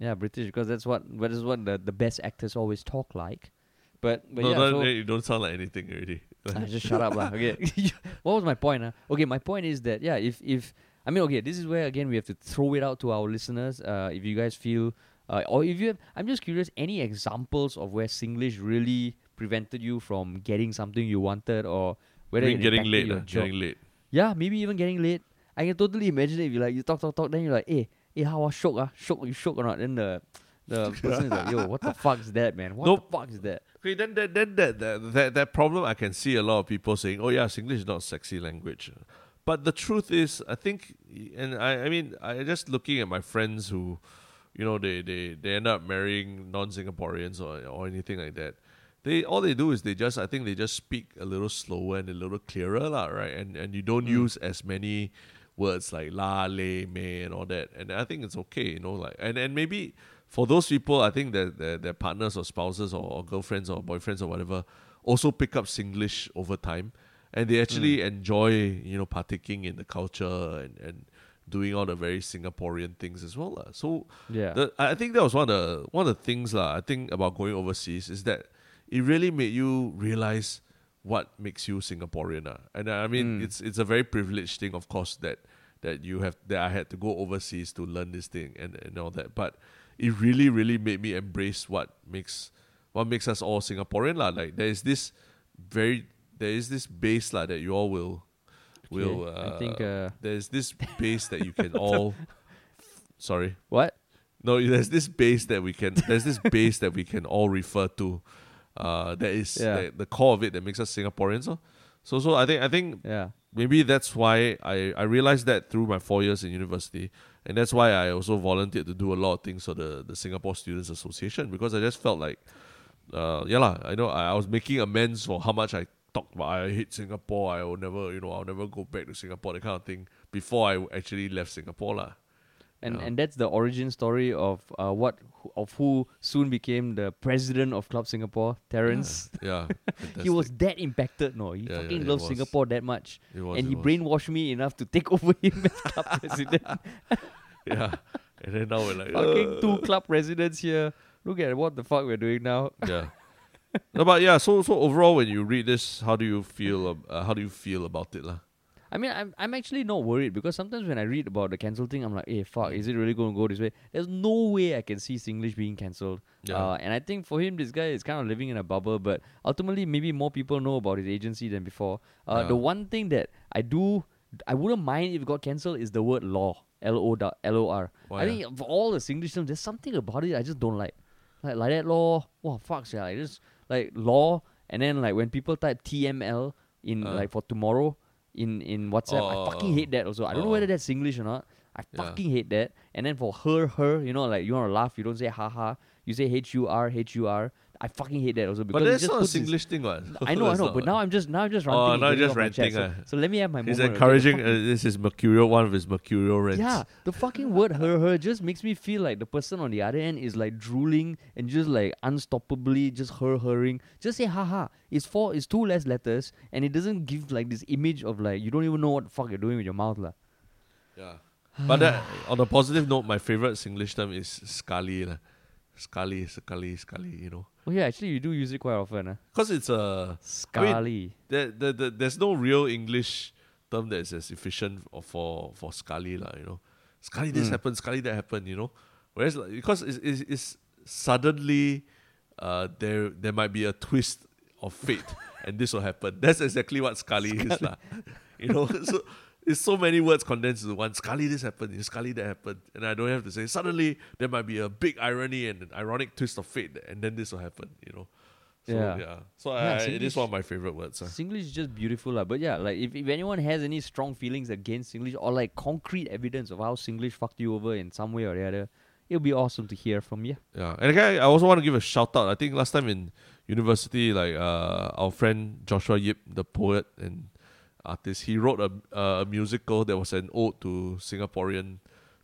Yeah, British because that's what that is what the, the best actors always talk like. But but no, yeah, no, so, eh, you don't sound like anything already. Ah, just shut up, lah. Okay. what was my point? Uh? Okay, my point is that yeah, if if I mean okay, this is where again we have to throw it out to our listeners. Uh, if you guys feel, uh, or if you have, I'm just curious, any examples of where Singlish really prevented you from getting something you wanted, or whether Being it getting late, your job? getting late. Yeah, maybe even getting late. I can totally imagine it if you like you talk talk talk, then you're like, hey, hey, how was shook ah, shook you shook or not? Then the the person is like, yo, what the fuck is that, man? What Nope. the fuck is that? Okay, then then then that, that that that problem I can see a lot of people saying, "Oh yeah, Singlish is not a sexy language," but the truth is, I think, and I I mean, I just looking at my friends who, you know, they they they end up marrying non-Singaporeans or or anything like that. They all they do is they just I think they just speak a little slower and a little clearer, lah, right? And and you don't Mm. use as many words like la, le, me, and all that. And I think it's okay, you know, like and and maybe for those people, I think that their, their partners or spouses or, or girlfriends or boyfriends or whatever also pick up Singlish over time, and they actually Mm. enjoy you know partaking in the culture and and doing all the very Singaporean things as well. lah. So Yeah. the, I think that was one of the one of the things lah. I think about going overseas is that it really made you realize what makes you Singaporean. lah. And I mean, Mm. it's it's a very privileged thing, of course, that that you have that I had to go overseas to learn this thing and, and all that. But it really, really made me embrace what makes what makes us all Singaporean. lah. Like there is this very there is this base lah that you all will will uh, I think uh, there's this base that you can all sorry what? no there's this base that we can there's this base that we can all refer to uh that is Yeah. that- the core of it that makes us singaporeans oh. so so i think i think Yeah. Maybe that's why I, I realized that through my four years in university. And that's why I also volunteered to do a lot of things for the, the Singapore Students Association because I just felt like, uh, yeah, lah, I know I, I was making amends for how much I talked about I hate Singapore. I will never, you know, I'll never go back to Singapore, that kind of thing, before I actually left Singapore. lah. And Yeah. and that's the origin story of uh, what of who soon became the president of Club Singapore, Terence. Yeah. he was that impacted. No, he Yeah, yeah, fucking loves. Singapore that much, was, and he was. brainwashed me enough to take over him as club president. Yeah. And then now we're like, fucking uh, two club presidents here. Look at what the fuck we're doing now. yeah. no, but yeah. So so overall, when you read this, how do you feel? Uh, how do you feel about it, lah? I mean, I'm I'm actually not worried because sometimes when I read about the cancel thing, I'm like, hey, fuck, is it really going to go this way? There's no way I can see Singlish being cancelled. Yeah. Uh, and I think for him, this guy is kind of living in a bubble, but ultimately, maybe more people know about his agency than before. Uh, Yeah. The one thing that I do, I wouldn't mind if it got cancelled is the word law. L O L O R. I think for all the Singlish terms, there's something about it I just don't like. Like like that law, wow, fuck yeah, like just like law, and then like when people type TML in Uh. like for tomorrow in in WhatsApp, I fucking Oh. hate that also. I don't know Oh. whether that's English or not. I Yeah. fucking hate that. And then for her, her, you know, like you want to laugh, you don't say haha, you say H U R H U R. I fucking hate that also because But that's just not a Singlish thing, what? I know, I know, but now I'm just now I'm just ranting. Oh, ranting. now just ranting, So, ah. so let me have my He's moment. okay? Encouraging. fucking- Uh, this is mercurial. One of his mercurial rants. yeah, the fucking word her her just makes me feel like the person on the other end is like drooling and just like unstoppably just her herring. Just say haha. It's four it's two less letters and it doesn't give like this image of like you don't even know what the fuck you're doing with your mouth lah. Yeah. But that, on a positive note, my favorite Singlish term is skali. lah. Skali, skali, skali, you know. Oh yeah, actually you do use it quite often. Uh. Because it's a. Scali. There, there, there, there's no real English term that is as efficient for for, skali, lah, you know. Skali this Mm. happened, that happened, you know. Whereas, like, because it's, it's, it's suddenly uh, there there might be a twist of fate and this will happen. That's exactly what skali is, lah. You know, so it's so many words condensed into one. Scully this happened, Scully that happened, and I don't have to say. Suddenly there might be a big irony and an ironic twist of fate, and then this will happen. You know. So, Yeah. yeah. So Yeah, I, it is one of my favorite words. ah. Singlish is just beautiful, lah. But yeah, like if, if anyone has any strong feelings against Singlish or like concrete evidence of how Singlish fucked you over in some way or the other, it'll be awesome to hear from you. Yeah, and again, I also want to give a shout out. I think last time in university, like uh, our friend Joshua Yip, the poet and artist, he wrote a a musical that was an ode to Singaporean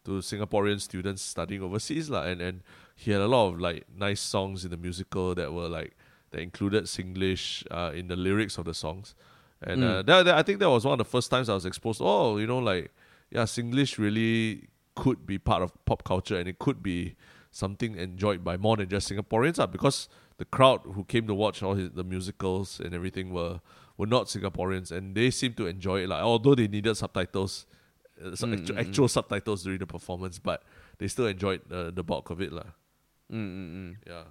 to Singaporean students studying overseas, lah. And and he had a lot of like nice songs in the musical that were like that included Singlish uh, in the lyrics of the songs. And uh, Mm. that, that- I think that was one of the first times I was exposed. Oh, you know, like yeah, Singlish really could be part of pop culture, and it could be something enjoyed by more than just Singaporeans. Uh, because the crowd who came to watch all his, the musicals and everything were were not Singaporeans, and they seemed to enjoy it. Like although they needed subtitles, uh, some Mm, actu- mm, mm. actual subtitles during the performance, but they still enjoyed uh, the bulk of it, lah. Mm-mm-mm. Yeah.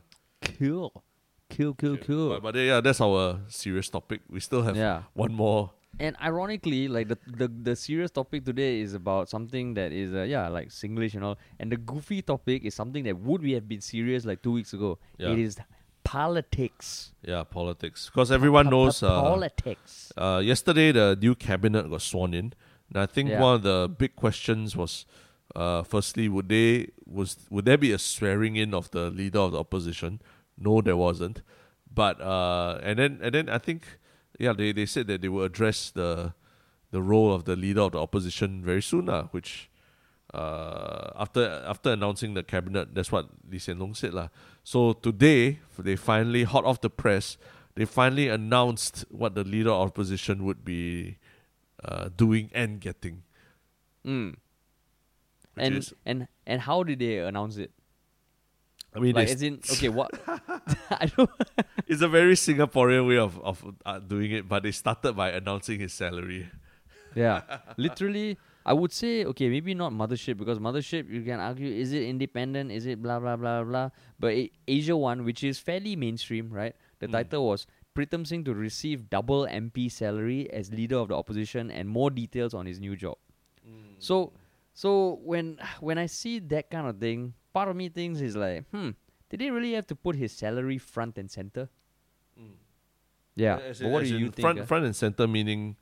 Cool, cool, cool, cool. But, but yeah, that's our serious topic. We still have yeah. one more. And ironically, like the, the the serious topic today is about something that is uh, yeah like Singlish and all, and the goofy topic is something that would we have been serious like two weeks ago. Yeah. It is politics. Yeah, politics. Because everyone knows. Uh, politics. uh, yesterday, the new cabinet got sworn in, and I think Yeah. one of the big questions was, uh, firstly, would they was would there be a swearing in of the leader of the opposition? No, there wasn't. But uh, and then and then I think yeah, they, they said that they will address the the role of the leader of the opposition very soon, lah, which uh, after after announcing the cabinet, that's what Lee Hsien Loong said, lah. So today, they finally hot off the press, they finally announced what the leader of opposition would be uh, doing and getting. Mm. And is, and and how did they announce it? I mean, Like as in okay, what? I don't. it's a very Singaporean way of of uh, doing it, but they started by announcing his salary. Yeah, literally, I would say okay, maybe not mothership because mothership you can argue is it independent, is it blah blah blah blah. But A- Asia One, which is fairly mainstream, right? The Mm. title was Pritam Singh to receive double MP salary as leader of the opposition and more details on his new job. So, so when when I see that kind of thing, part of me thinks is like, hmm, did they really have to put his salary front and center? Mm. Yeah, As but in- what as do you in think? Front, ah? front and center meaning,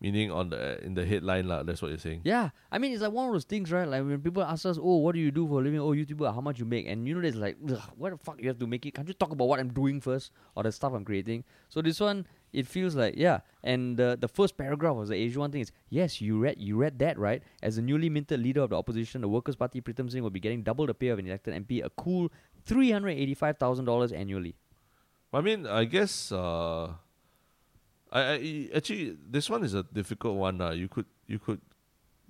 meaning on the in the headline lah. That's what you're saying. Yeah, I mean it's like one of those things, right? Like when people ask us, "Oh, what do you do for a living?" Oh, YouTuber, how much you make? And you know, there's like, what the fuck you have to make it? Can't you talk about what I'm doing first or the stuff I'm creating? So this one, it feels like yeah. And the the first paragraph was the Asia one thing is yes, you read you read that right? As the newly minted leader of the opposition, the Workers' Party, Pritam Singh will be getting double the pay of an elected MP, a cool three hundred eighty-five thousand dollars annually. I mean, I guess uh, I, I actually this one is a difficult one. Uh. You could you could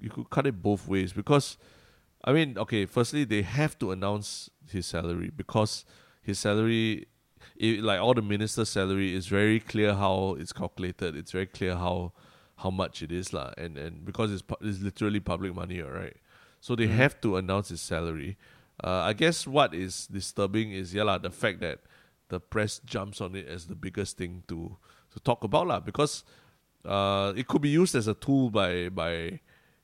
you could cut it both ways because I mean, okay, firstly they have to announce his salary because his salary it, like all the ministers' salary is very clear how it's calculated. It's very clear how how much it is lah, and and because it's it's literally public money, alright. So they Mhm. have to announce his salary. Uh, I guess what is disturbing is yeah lah, the fact that the press jumps on it as the biggest thing to to talk about lah, because uh, it could be used as a tool by by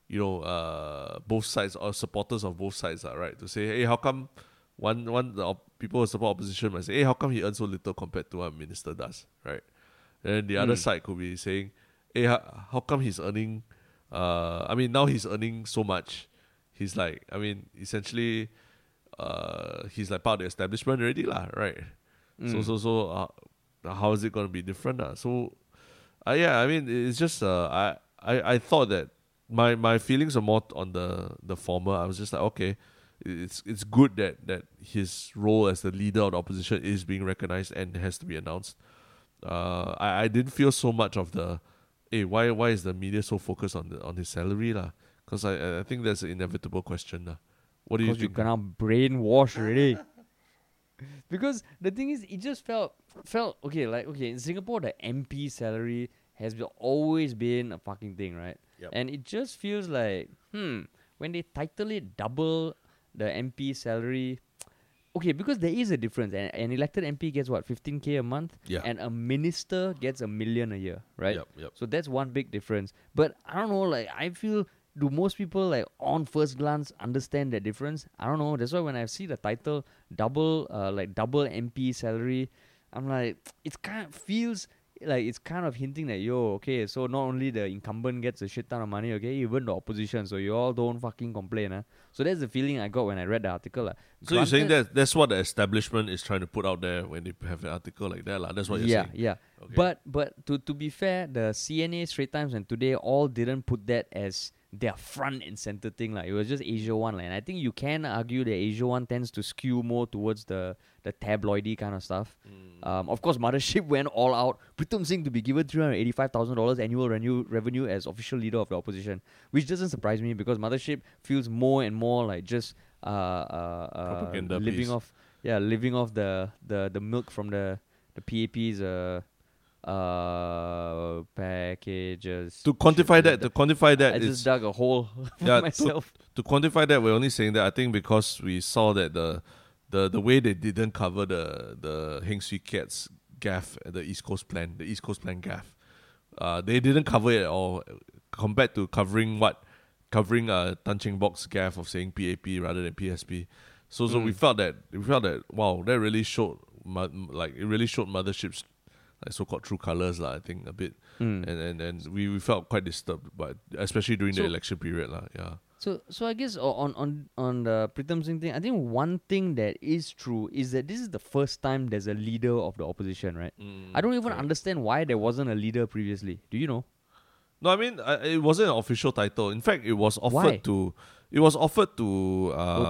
you know uh, both sides or supporters of both sides lah, right? To say hey, how come one one the op- people who support opposition might say hey, how come he earns so little compared to what a minister does, right? And the other Mm. side could be saying hey, how, how come he's earning? Uh, I mean now he's earning so much. He's like, I mean, essentially, uh, he's like part of the establishment already, lah, right? So Mm. so so uh, how is it gonna be different? Uh? So uh, yeah, I mean it's just uh, I, I I thought that my my feelings are more on the the former. I was just like okay, it's it's good that that his role as the leader of the opposition is being recognized and has to be announced. Uh, I I didn't feel so much of the, hey why why is the media so focused on the on his salary lah? Because I I think that's an inevitable question lah. What do you Because you think? gonna brainwash already. because the thing is, it just felt felt okay. Like okay, in Singapore, the MP salary has been, always been a fucking thing, right? Yep. And it just feels like hmm, when they title it double the MP salary. Okay, because there is a difference. An, an elected MP gets what, 15k a month? Yeah. And a minister gets a million a year, right? Yep, yep. So that's one big difference. But I don't know, like I feel do most people like on first glance understand that difference? I don't know. That's why when I see the title double uh like double MP salary, I'm like it kind of feels like it's kind of hinting that yo, okay, so not only the incumbent gets a shit ton of money, okay, even the opposition, so you all don't fucking complain, huh? So that's the feeling I got when I read the article. Uh. So you're saying that that's what the establishment is trying to put out there when they have an article like that, lah. That's what you're yeah, saying. yeah. Okay. But but to to be fair, the CNA, Straits Times, and Today all didn't put that as their front and center thing. Like it was just Asia One. Like, and I think you can argue that Asia One tends to skew more towards the the tabloidy kind of stuff. Mm. Um, of course, Mothership went all out. Pritam Singh to be given three hundred eighty-five thousand dollars annual renew, revenue as official leader of the opposition, which doesn't surprise me because Mothership feels more and more like just uh, uh, uh living off yeah living off the the the milk from the the PAP's uh uh packages. To quantify that, to quantify that I is just dug a hole for Yeah, to- myself. to quantify that, we're only saying that I think because we saw that the the the way they didn't cover the the Heng Swee Keat's gaff the East Coast plan, the East Coast plan gaff, uh, they didn't cover it at all compared to covering what covering uh Tan Cheng Bock's gaff of saying PAP rather than PSP. So so we Mm. felt that we felt that wow, that really showed like it really showed mothership's like so called true colors lah. I think a bit Mm. and and and we, we felt quite disturbed, but especially during So- the election period lah. Yeah. So, so I guess on on on the Pritam Singh thing, I think one thing that is true is that this is the first time there's a leader of the opposition, right? I don't even correct. understand why there wasn't a leader previously. Do you know? No, I mean it wasn't an official title. In fact, it was offered Why? to it was offered to uh, Low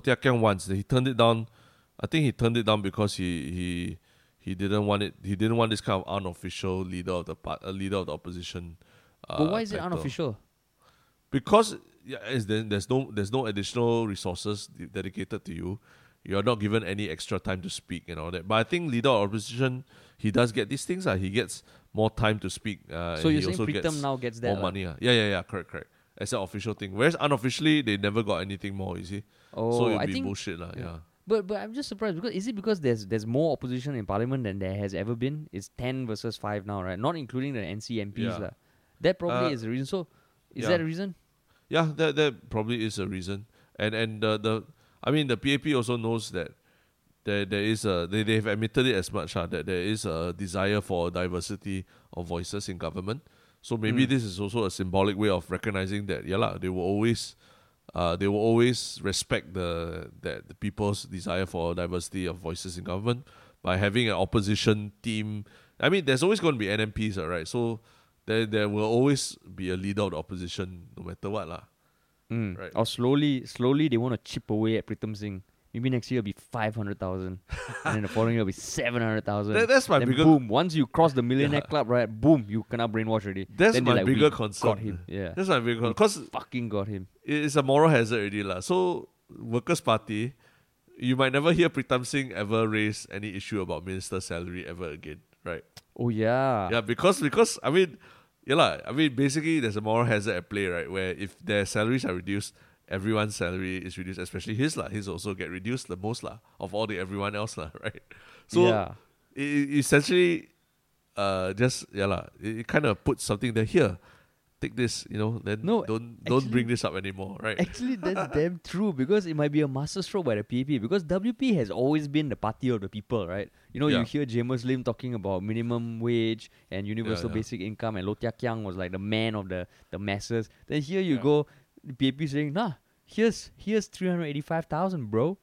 Thia Khiang. Khiang once. He turned it down. I think he turned it down because he he he didn't want it. He didn't want this kind of unofficial leader of the part, a leader of the opposition. Uh, but why is it unofficial? Because yeah, then there's no there's no additional resources dedicated to you. You're not given any extra time to speak and all that. But I think leader of opposition, he does get these things. Uh, he gets more time to speak. Uh, so you're he saying also Pritam gets now gets that? more money. Uh. Yeah, yeah, yeah. Correct, correct. As an official thing. Whereas unofficially, they never got anything more. You see, Oh, so it'd I be think. bullshit, lah. yeah. Yeah. But but I'm just surprised because is it because there's there's more opposition in parliament than there has ever been? It's ten versus five now, right? Not including the NC MPs, Yeah. That probably Uh, is the reason. So, is yeah. that a reason? Yeah, that that probably is a reason. And and the the I mean the PAP also knows that there there is a they they've admitted it as much uh, that there is a desire for diversity of voices in government. So maybe Mm. this is also a symbolic way of recognizing that yeah lah, they will always uh, they will always respect the that the people's desire for diversity of voices in government by having an opposition team. I mean, there's always going to be NMPs, uh, right? So there there will always be a leader of the opposition, no matter what, lah. Mm. Right. Or slowly, slowly they want to chip away at Pritam Singh. Maybe next year it'll be five hundred thousand, and then the following year it'll be seven hundred thousand. That- that's my then bigger- boom. Once you cross the millionaire Yeah. club, right? Boom, you cannot brainwash already. That's then my like, bigger concern. Got him. Yeah, That's my bigger concern. because fucking got him. it's a moral hazard already, lah. So Workers' Party, you might never hear Pritam Singh ever raise any issue about minister salary ever again, right? Oh yeah. Yeah, because because I mean, yeah lah. I mean, basically, there's a moral hazard at play, right? Where if their salaries are reduced, everyone's salary is reduced, especially his lah. His also get reduced the most lah of all the everyone else lah, right? So yeah. it, essentially, uh, just yeah lah. It, it kind of puts something there here. Take this, you know. Then No, don't don't actually- bring this up anymore, right? Actually, that's damn true because it might be a masterstroke by the PAP because WP has always been the party of the people, right? You know, Yeah. you hear Jamus Lim talking about minimum wage and universal yeah. basic income, and Low Thia Khiang was like the man of the, the masses. Then here you go, the PAP saying, nah, here's here's three hundred eighty five thousand, bro.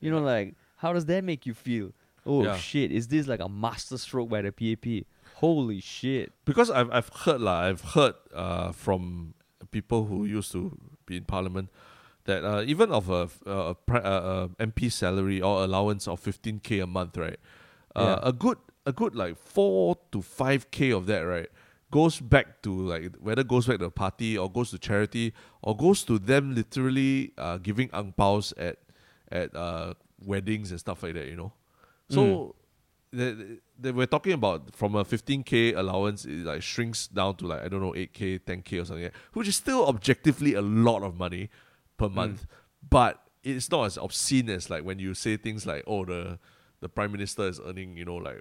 You know, like how does that make you feel? Oh Yeah. shit, is this like a masterstroke by the PAP? Holy shit! because I've I've heard lah, I've heard uh, from people who used to be in parliament that uh, even of a, a, uh, a MP salary or allowance of fifteen k a month, right? Uh, Yeah. A good a good like four to five k of that, right, goes back to like whether goes back to the party or goes to charity or goes to them literally uh, giving ang paos at at uh, weddings and stuff like that, you know. So the, the, we're talking about from a 15k allowance it like shrinks down to like I don't know 8k 10k or something like that, which is still objectively a lot of money per month. But it's not as obscene as like when you say things like oh the the prime minister is earning you know like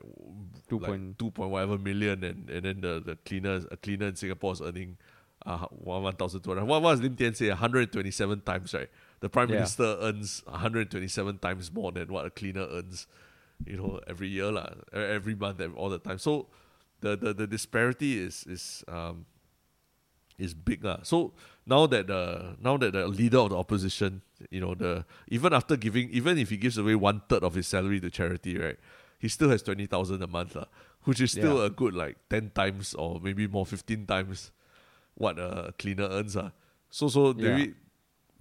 Two like point- 2 point whatever million and, and then the, the cleaner a cleaner in Singapore is earning uh, one 1,200 what was Lim Tean say 127 times right the prime Yeah. minister earns 127 times more than what a cleaner earns you know, every year, lah, every month, all the time. So, the, the, the disparity is is um is big lah. So now that the now that the leader of the opposition, you know, the even after giving even if he gives away one third of his salary to charity, right, he still has twenty thousand a month lah, which is still Yeah. a good like ten times or maybe more fifteen times what a cleaner earns ah. So so Yeah. maybe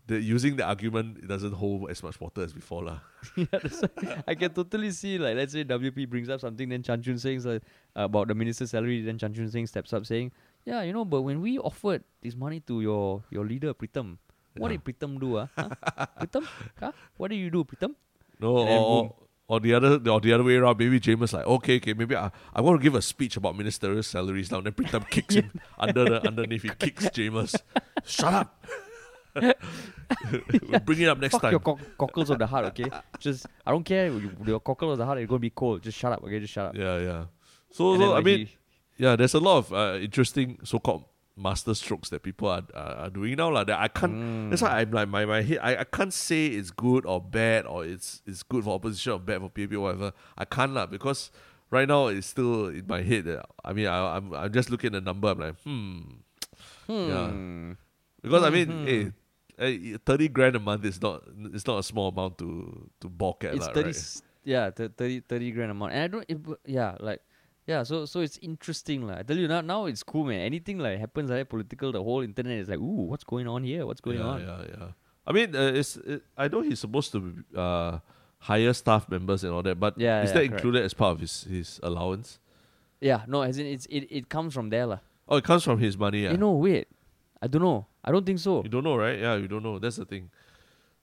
the using the argument it doesn't hold as much water as before lah. yeah, I can totally see like let's say WP brings up something, then Chan Chun Sing's like, about the minister's salary, then Chan Chun Sing steps up saying, "Yeah, you know, but when we offered this money to your your leader Pritam, what did Pritam do? Ah? Huh? Pritam, huh? what did you do, Pritam? No, And then or, boom. or, or the other or the other way around. Maybe Jamus like, okay, okay, maybe I, I want to give a speech about ministerial salaries now. Then Pritam kicks him under the underneath. He kicks Jamus. Shut up. We'll bring it up next Fuck time. your cock- cockles of the heart, okay? Just I don't care. You, your cockles of the heart is gonna be cold. Just shut up, okay? Just shut up." yeah, yeah. So, And then, so I like, mean, he- yeah, there's a lot of uh, interesting so-called master strokes that people are, are, are doing now. Like that I can't. Mm. That's why I'm like my my head. I, I can't say it's good or bad or it's it's good for opposition or bad for PAP or whatever. I can't lah because right now it's still in my head. That, I mean, I, I'm I'm just looking at the number. I'm like, hmm. Yeah. Hmm. Because I mean, hey, eh, thirty grand a month is not it's not a small amount to to balk at, it's lah, 30 right? yeah th- 30, 30 grand a month and i don't it, yeah like yeah so so it's interesting like i tell you now now it's cool man anything like happens like political the whole internet is like ooh what's going on here what's going yeah, on Yeah, yeah. I mean, uh, it's it, I know he's supposed to uh, hire staff members and all that, but Yeah, is yeah, that correct. included as part of his, his allowance? yeah no as in it's it, it comes from there lah. Oh, it comes from his money. Yeah. you know wait i don't know i don't think so You don't know, right? Yeah, you don't know. That's the thing.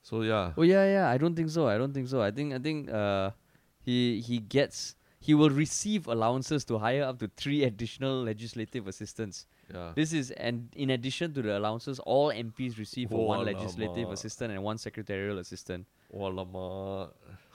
So yeah, oh yeah yeah i don't think so i don't think so i think i think uh he he gets he will receive allowances to hire up to three additional legislative assistants yeah. This is and in addition to the allowances, all MPs receive for one legislative assistant and one secretarial assistant. Oh, lama.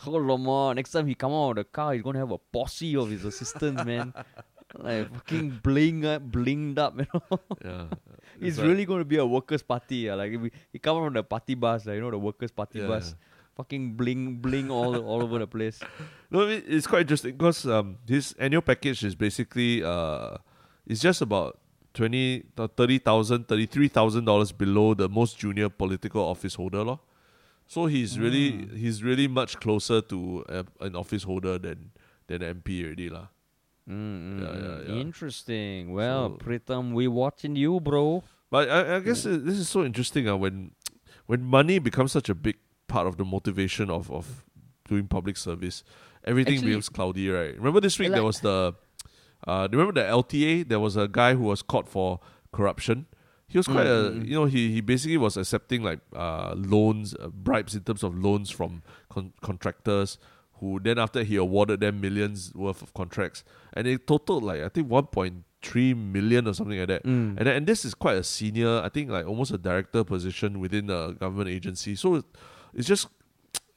Oh lama, next time he come out of the car, he's gonna have a posse of his assistants, man. Like fucking bling up, blinged up, you know. Yeah. it's like- really gonna be a workers' party. Yeah. Like if we, he come from the party bus, like, you know, the workers' party Yeah, bus. yeah. Fucking bling bling all all over the place. No, it- it's quite interesting because um, his annual package is basically uh, it's just about twenty, thirty thousand, thirty-three thousand dollars below the most junior political office holder, lor. So he's really Mm. he's really much closer to a, an office holder than than an MP already, lah. Mm, Yeah, yeah, yeah. Interesting. Well, So- Pritam, we watching you, bro. But I, I guess this is so interesting uh, when when money becomes such a big part of the motivation of, of doing public service, everything Actually- becomes cloudy, right? Remember this week there was the uh remember the LTA? There was a guy who was caught for corruption. He was quite Mm, a you know he, he basically was accepting like uh loans uh, bribes in terms of loans from con- contractors who then after he awarded them millions worth of contracts and it totaled like I think 1.3 million or something like that. Mm. And and this is quite a senior, I think like almost a director position within a government agency. So it's just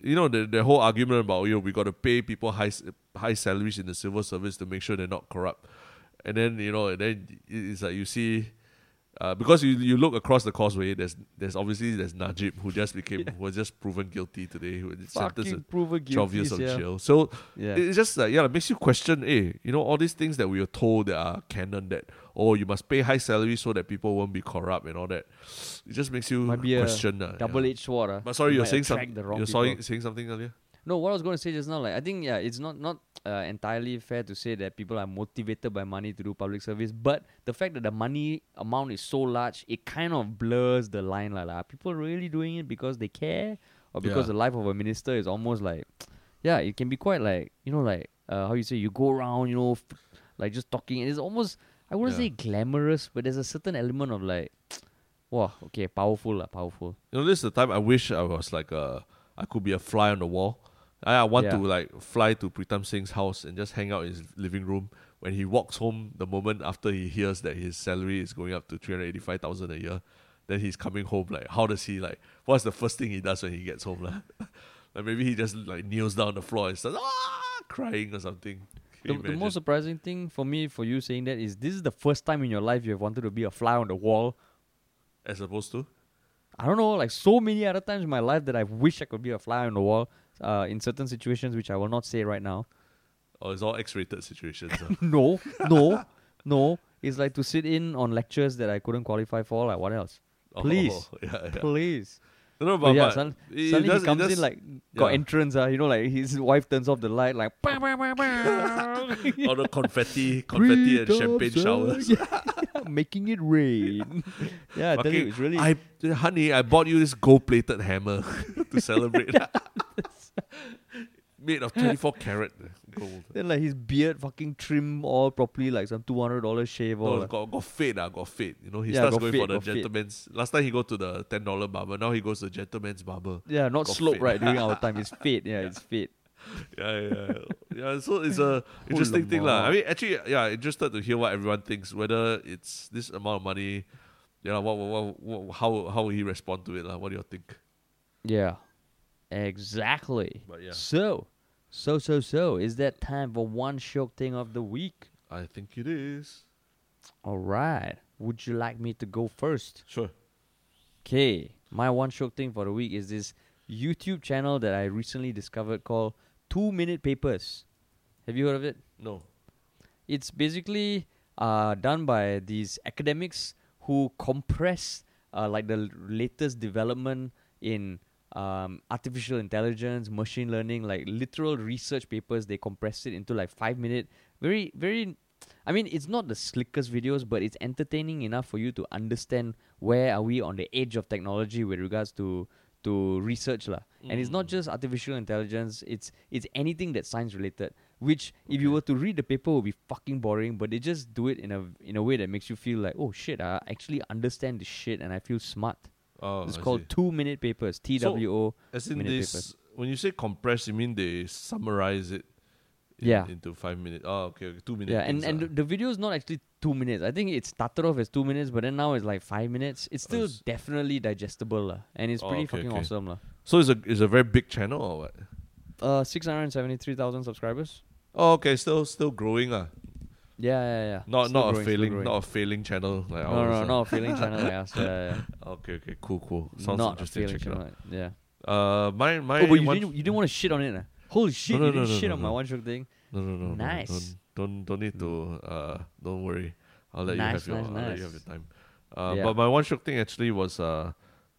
you know the the whole argument about you know we got to pay people high high salaries in the civil service to make sure they're not corrupt, and then you know and then it's like you see. Uh, because you you look across the causeway, there's there's obviously there's Najib who just became who was just proven guilty today, who Fucking to prove a twelve years of yeah. jail. So Yeah. it's just like yeah, it makes you question. Hey, you know all these things that we were told that are canon that oh you must pay high salary so that people won't be corrupt and all that. It just makes you Might be a question. uh, double-edged sword. ah. But sorry, It you're saying something. wrong You're saying something earlier. No, what I was going to say just now, like I think yeah, it's not not uh, entirely fair to say that people are motivated by money to do public service, but the fact that the money amount is so large, it kind of blurs the line. Like, like, are people really doing it because they care, or because Yeah. the life of a minister is almost like, yeah, it can be quite like you know like uh, how you say you go around, you know, f- like just talking, and it's almost I wouldn't Yeah. say glamorous, but there's a certain element of like, wow, okay, powerful, lah, powerful. You know, this is the time I wish I was like a, I could be a fly on the wall. I, want Yeah. to like fly to Pritam Singh's house and just hang out in his living room when he walks home. The moment after he hears that his salary is going up to three hundred eighty-five thousand a year, then he's coming home. Like, how does he like? What's the first thing he does when he gets home? Like, like maybe he just like kneels down on the floor and starts ah crying or something. The, the most surprising thing for me, for you saying that, is this is the first time in your life you have wanted to be a fly on the wall. as opposed to I don't know, like so many other times in my life that I wish I could be a fly on the wall uh, in certain situations, which I will not say right now. Oh, it's all X-rated situations. no, no. No, it's like to sit in on lectures that I couldn't qualify for. Like what else? Please. Oh, yeah, yeah. Please. No, But, but, yeah, sudden- it suddenly does- he comes does- in like got yeah. entrance. Uh, you know, like his wife turns off the light, like all the confetti, confetti and champagne showers. Yeah, making it rain. yeah, I tell you, it's really. I, honey, I bought you this gold-plated hammer to celebrate. Made of twenty-four karat gold. then like his beard fucking trim all properly, like some two hundred dollars shave all. No, like- got got fade, ah, got fade. You know, he Yeah, starts going fade, for the got fade. gentleman's. Last time he go to the ten dollar barber. Now he goes to the gentleman's barber. yeah, not got slope fade. right during our time. It's fade. Yeah, it's fade. Yeah, yeah, yeah. yeah. So it's a interesting thing, lah. I mean, actually, yeah, interested to hear what everyone thinks. Whether it's this amount of money, yeah. What, what, what, what how, how will he respond to it, lah? What do you think? Yeah, exactly. But yeah. So, so, so, so, is that time for one shiok thing of the week? I think it is. All right. Would you like me to go first? Sure. Okay, my one shiok thing for the week is this YouTube channel that I recently discovered called Two Minute Papers. Have you heard of it? No. It's basically uh, done by these academics who compress uh, like the latest development in um, artificial intelligence, machine learning, like literal research papers. They compress it into like five minute, very very. I mean, it's not the slickest videos, but it's entertaining enough for you to understand where are we on the edge of technology with regards to to research lah. And it's not Mm. just artificial intelligence; it's it's anything that's science related. Which, if you were to read the paper, would be fucking boring. But they just do it in a in a way that makes you feel like, oh shit, I actually understand this shit and I feel smart. Oh, it's I called see. two minute papers. T W O. As in minute this, papers. when you say compress, you mean they summarize it in- Yeah. into five minutes? Oh, okay, okay two minutes. Yeah, and and the, the video is not actually two minutes. I think it started off as two minutes, but then now it's like five minutes. It's still s- definitely digestible lah, and it's Oh, pretty okay, fucking okay. awesome lah. so it's a it's a very big channel or what? Uh, six hundred seventy three thousand subscribers. Oh, okay, still still growing ah. Yeah, yeah, yeah. Not Still not growing, a failing not a failing channel like no, ours. no, not a failing channel like us. Yeah, yeah. Okay, okay, cool, cool. Sounds not a interesting. Check it out. channel. Yeah. Uh, my my oh, but you didn't you didn't want to shit on it. ah? Holy shit! no, you no, didn't no, shit on my one shot thing. No, no, no. Nice. Don't don't don't need to. Uh, don't worry. I'll let Nice, you have your. nice, I'll let you have your time. Uh, Yeah. but my one shiok thing actually was uh,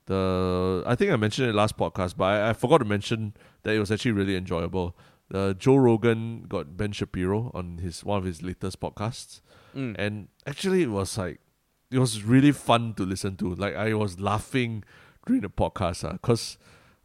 the I think I mentioned it last podcast, but I, I forgot to mention that it was actually really enjoyable. Uh, Joe Rogan got Ben Shapiro on his one of his latest podcasts, Mm. and actually it was like it was really fun to listen to. Like I was laughing during the podcast, uh, cause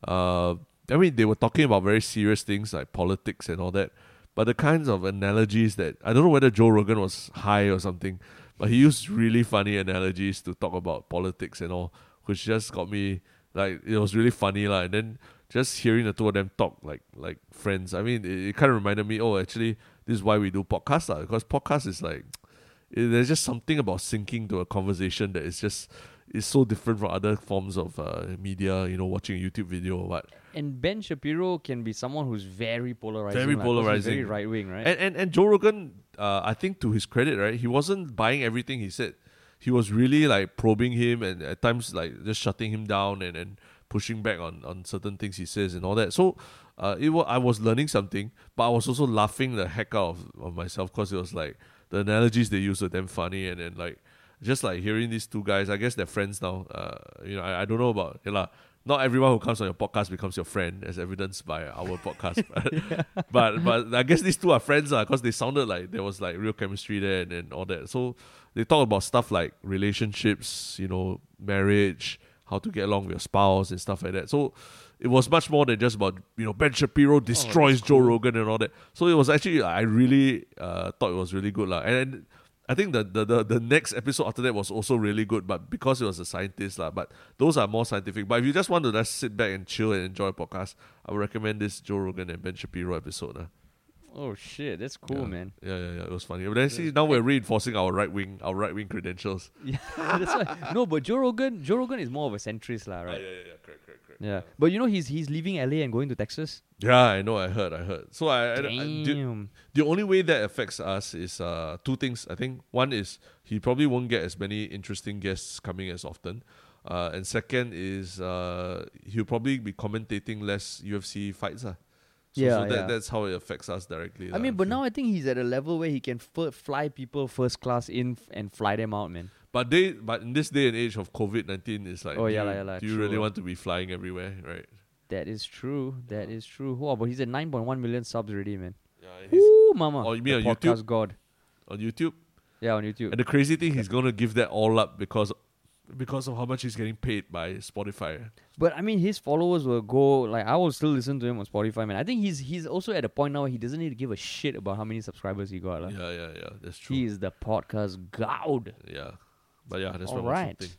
uh, I mean they were talking about very serious things like politics and all that, but the kinds of analogies that I don't know whether Joe Rogan was high or something, but he used really funny analogies to talk about politics and all, which just got me like it was really funny lah. And then just hearing the two of them talk like like friends, I mean it, it kind of reminded me, oh actually this is why we do podcasts lah, because podcast is like it, there's just something about syncing to a conversation that is just is so different from other forms of uh, media. You know, watching a YouTube video or what. And Ben Shapiro can be someone who's very polarizing. Very he's polarizing. Very right wing, right? And and and Joe Rogan, uh, I think to his credit, right, he wasn't buying everything he said. He was really like probing him and at times like just shutting him down and, and pushing back on, on certain things he says and all that. So uh, it was, I was learning something, but I was also laughing the heck out of, of myself because it was like the analogies they use were damn funny and then like just like hearing these two guys, I guess they're friends now. Uh, you know, I, I don't know about yeah, lah. Not everyone who comes on your podcast becomes your friend, as evidenced by our podcast. But, but but I guess these two are friends because they sounded like there was like real chemistry there and, and all that. So they talk about stuff like relationships, you know, marriage, how to get along with your spouse and stuff like that. So it was much more than just about you know Ben Shapiro destroys Joe Rogan and all that. So it was actually I really uh, thought it was really good lah. And I think the, the the the next episode after that was also really good, but because it was a scientist lah. But those are more scientific. But if you just want to just sit back and chill and enjoy a podcast, I would recommend this Joe Rogan and Ben Shapiro episode. lah. Oh shit, that's cool, yeah. man. Yeah, yeah, yeah. It was funny. But then see now we're reinforcing our right wing our right wing credentials. Yeah, that's. No, but Joe Rogan, Joe Rogan is more of a centrist, lah, right? yeah, yeah, yeah. correct, correct, correct. Yeah, but you know he's he's leaving LA and going to Texas. Yeah, I know. I heard. I heard. So I, I, I the, Damn. the only way that affects us is uh two things. I think one is he probably won't get as many interesting guests coming as often, uh, and second is uh he'll probably be commentating less UFC fights. Uh. So, Yeah, so that, yeah. that's how it affects us directly. I mean, but now I think he's at a level where he can f- fly people first class in f- and fly them out, man. But they, but in this day and age of COVID nineteen, it's like, Oh, do yeah you, yeah do you true really want to be flying everywhere, right? That is true. That is true. Wow, but he's at 9.1 million subs already, man. Yeah, Ooh, mama. Oh, you mean The on YouTube? god. on YouTube. Yeah, on YouTube. And the crazy thing, he's gonna give that all up because because of how much he's getting paid by Spotify. But I mean, his followers will go like I will still listen to him on Spotify, man. I think he's he's also at a point now where he doesn't need to give a shit about how many subscribers he got. lah. Yeah, yeah, yeah. That's true. He is the podcast god. yeah, but yeah, that's All right.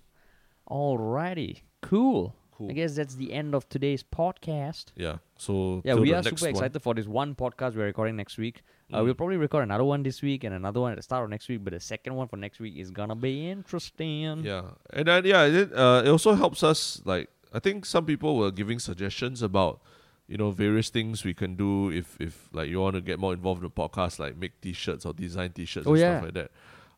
Alrighty, cool. Cool. I guess that's the end of today's podcast. Yeah. So Yeah, we are super one. excited for this one podcast we're recording next week. Uh, Mm. we'll probably record another one this week and another one at the start of next week. But the second one for next week is gonna be interesting. Yeah, and then yeah, it, uh, it also helps us. Like I think some people were giving suggestions about you know various things we can do if if like you want to get more involved in the podcast, like make T-shirts or design T-shirts Oh, and yeah. stuff like that.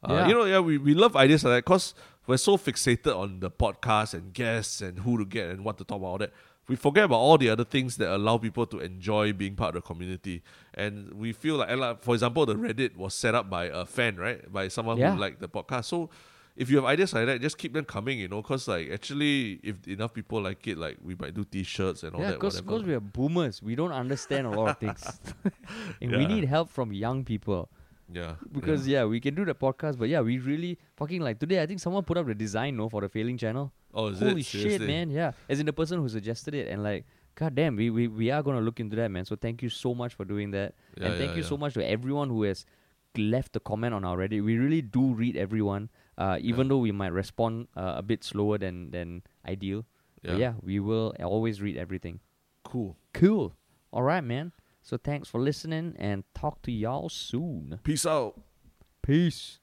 Uh, Yeah. You know, yeah, we, we love ideas like that because we're so fixated on the podcast and guests and who to get and what to talk about all that. We forget about all the other things that allow people to enjoy being part of the community. And we feel like, for example, the Reddit was set up by a fan, right? By someone Yeah. who liked the podcast. So if you have ideas like that, just keep them coming, you know, because like actually, if enough people like it, like we might do T-shirts and all Yeah, that. because whatever. we are boomers, we don't understand a lot of things, and we need help from young people. Yeah, Because yeah. we can do the podcast, but yeah, we really fucking like today. I think someone put up the design no for the failing channel. oh, is Holy it? shit, Seriously? man! Yeah, as in the person who suggested it, and like, god damn, we we, we are gonna look into that, man. So thank you so much for doing that, Yeah, and thank yeah, you yeah. so much to everyone who has left a comment on our Reddit. We really do read everyone, uh, even Yeah. though we might respond uh, a bit slower than than ideal. Yeah, yeah, we will always read everything. cool. Cool. All right, man. So thanks for listening and talk to y'all soon. Peace out. Peace.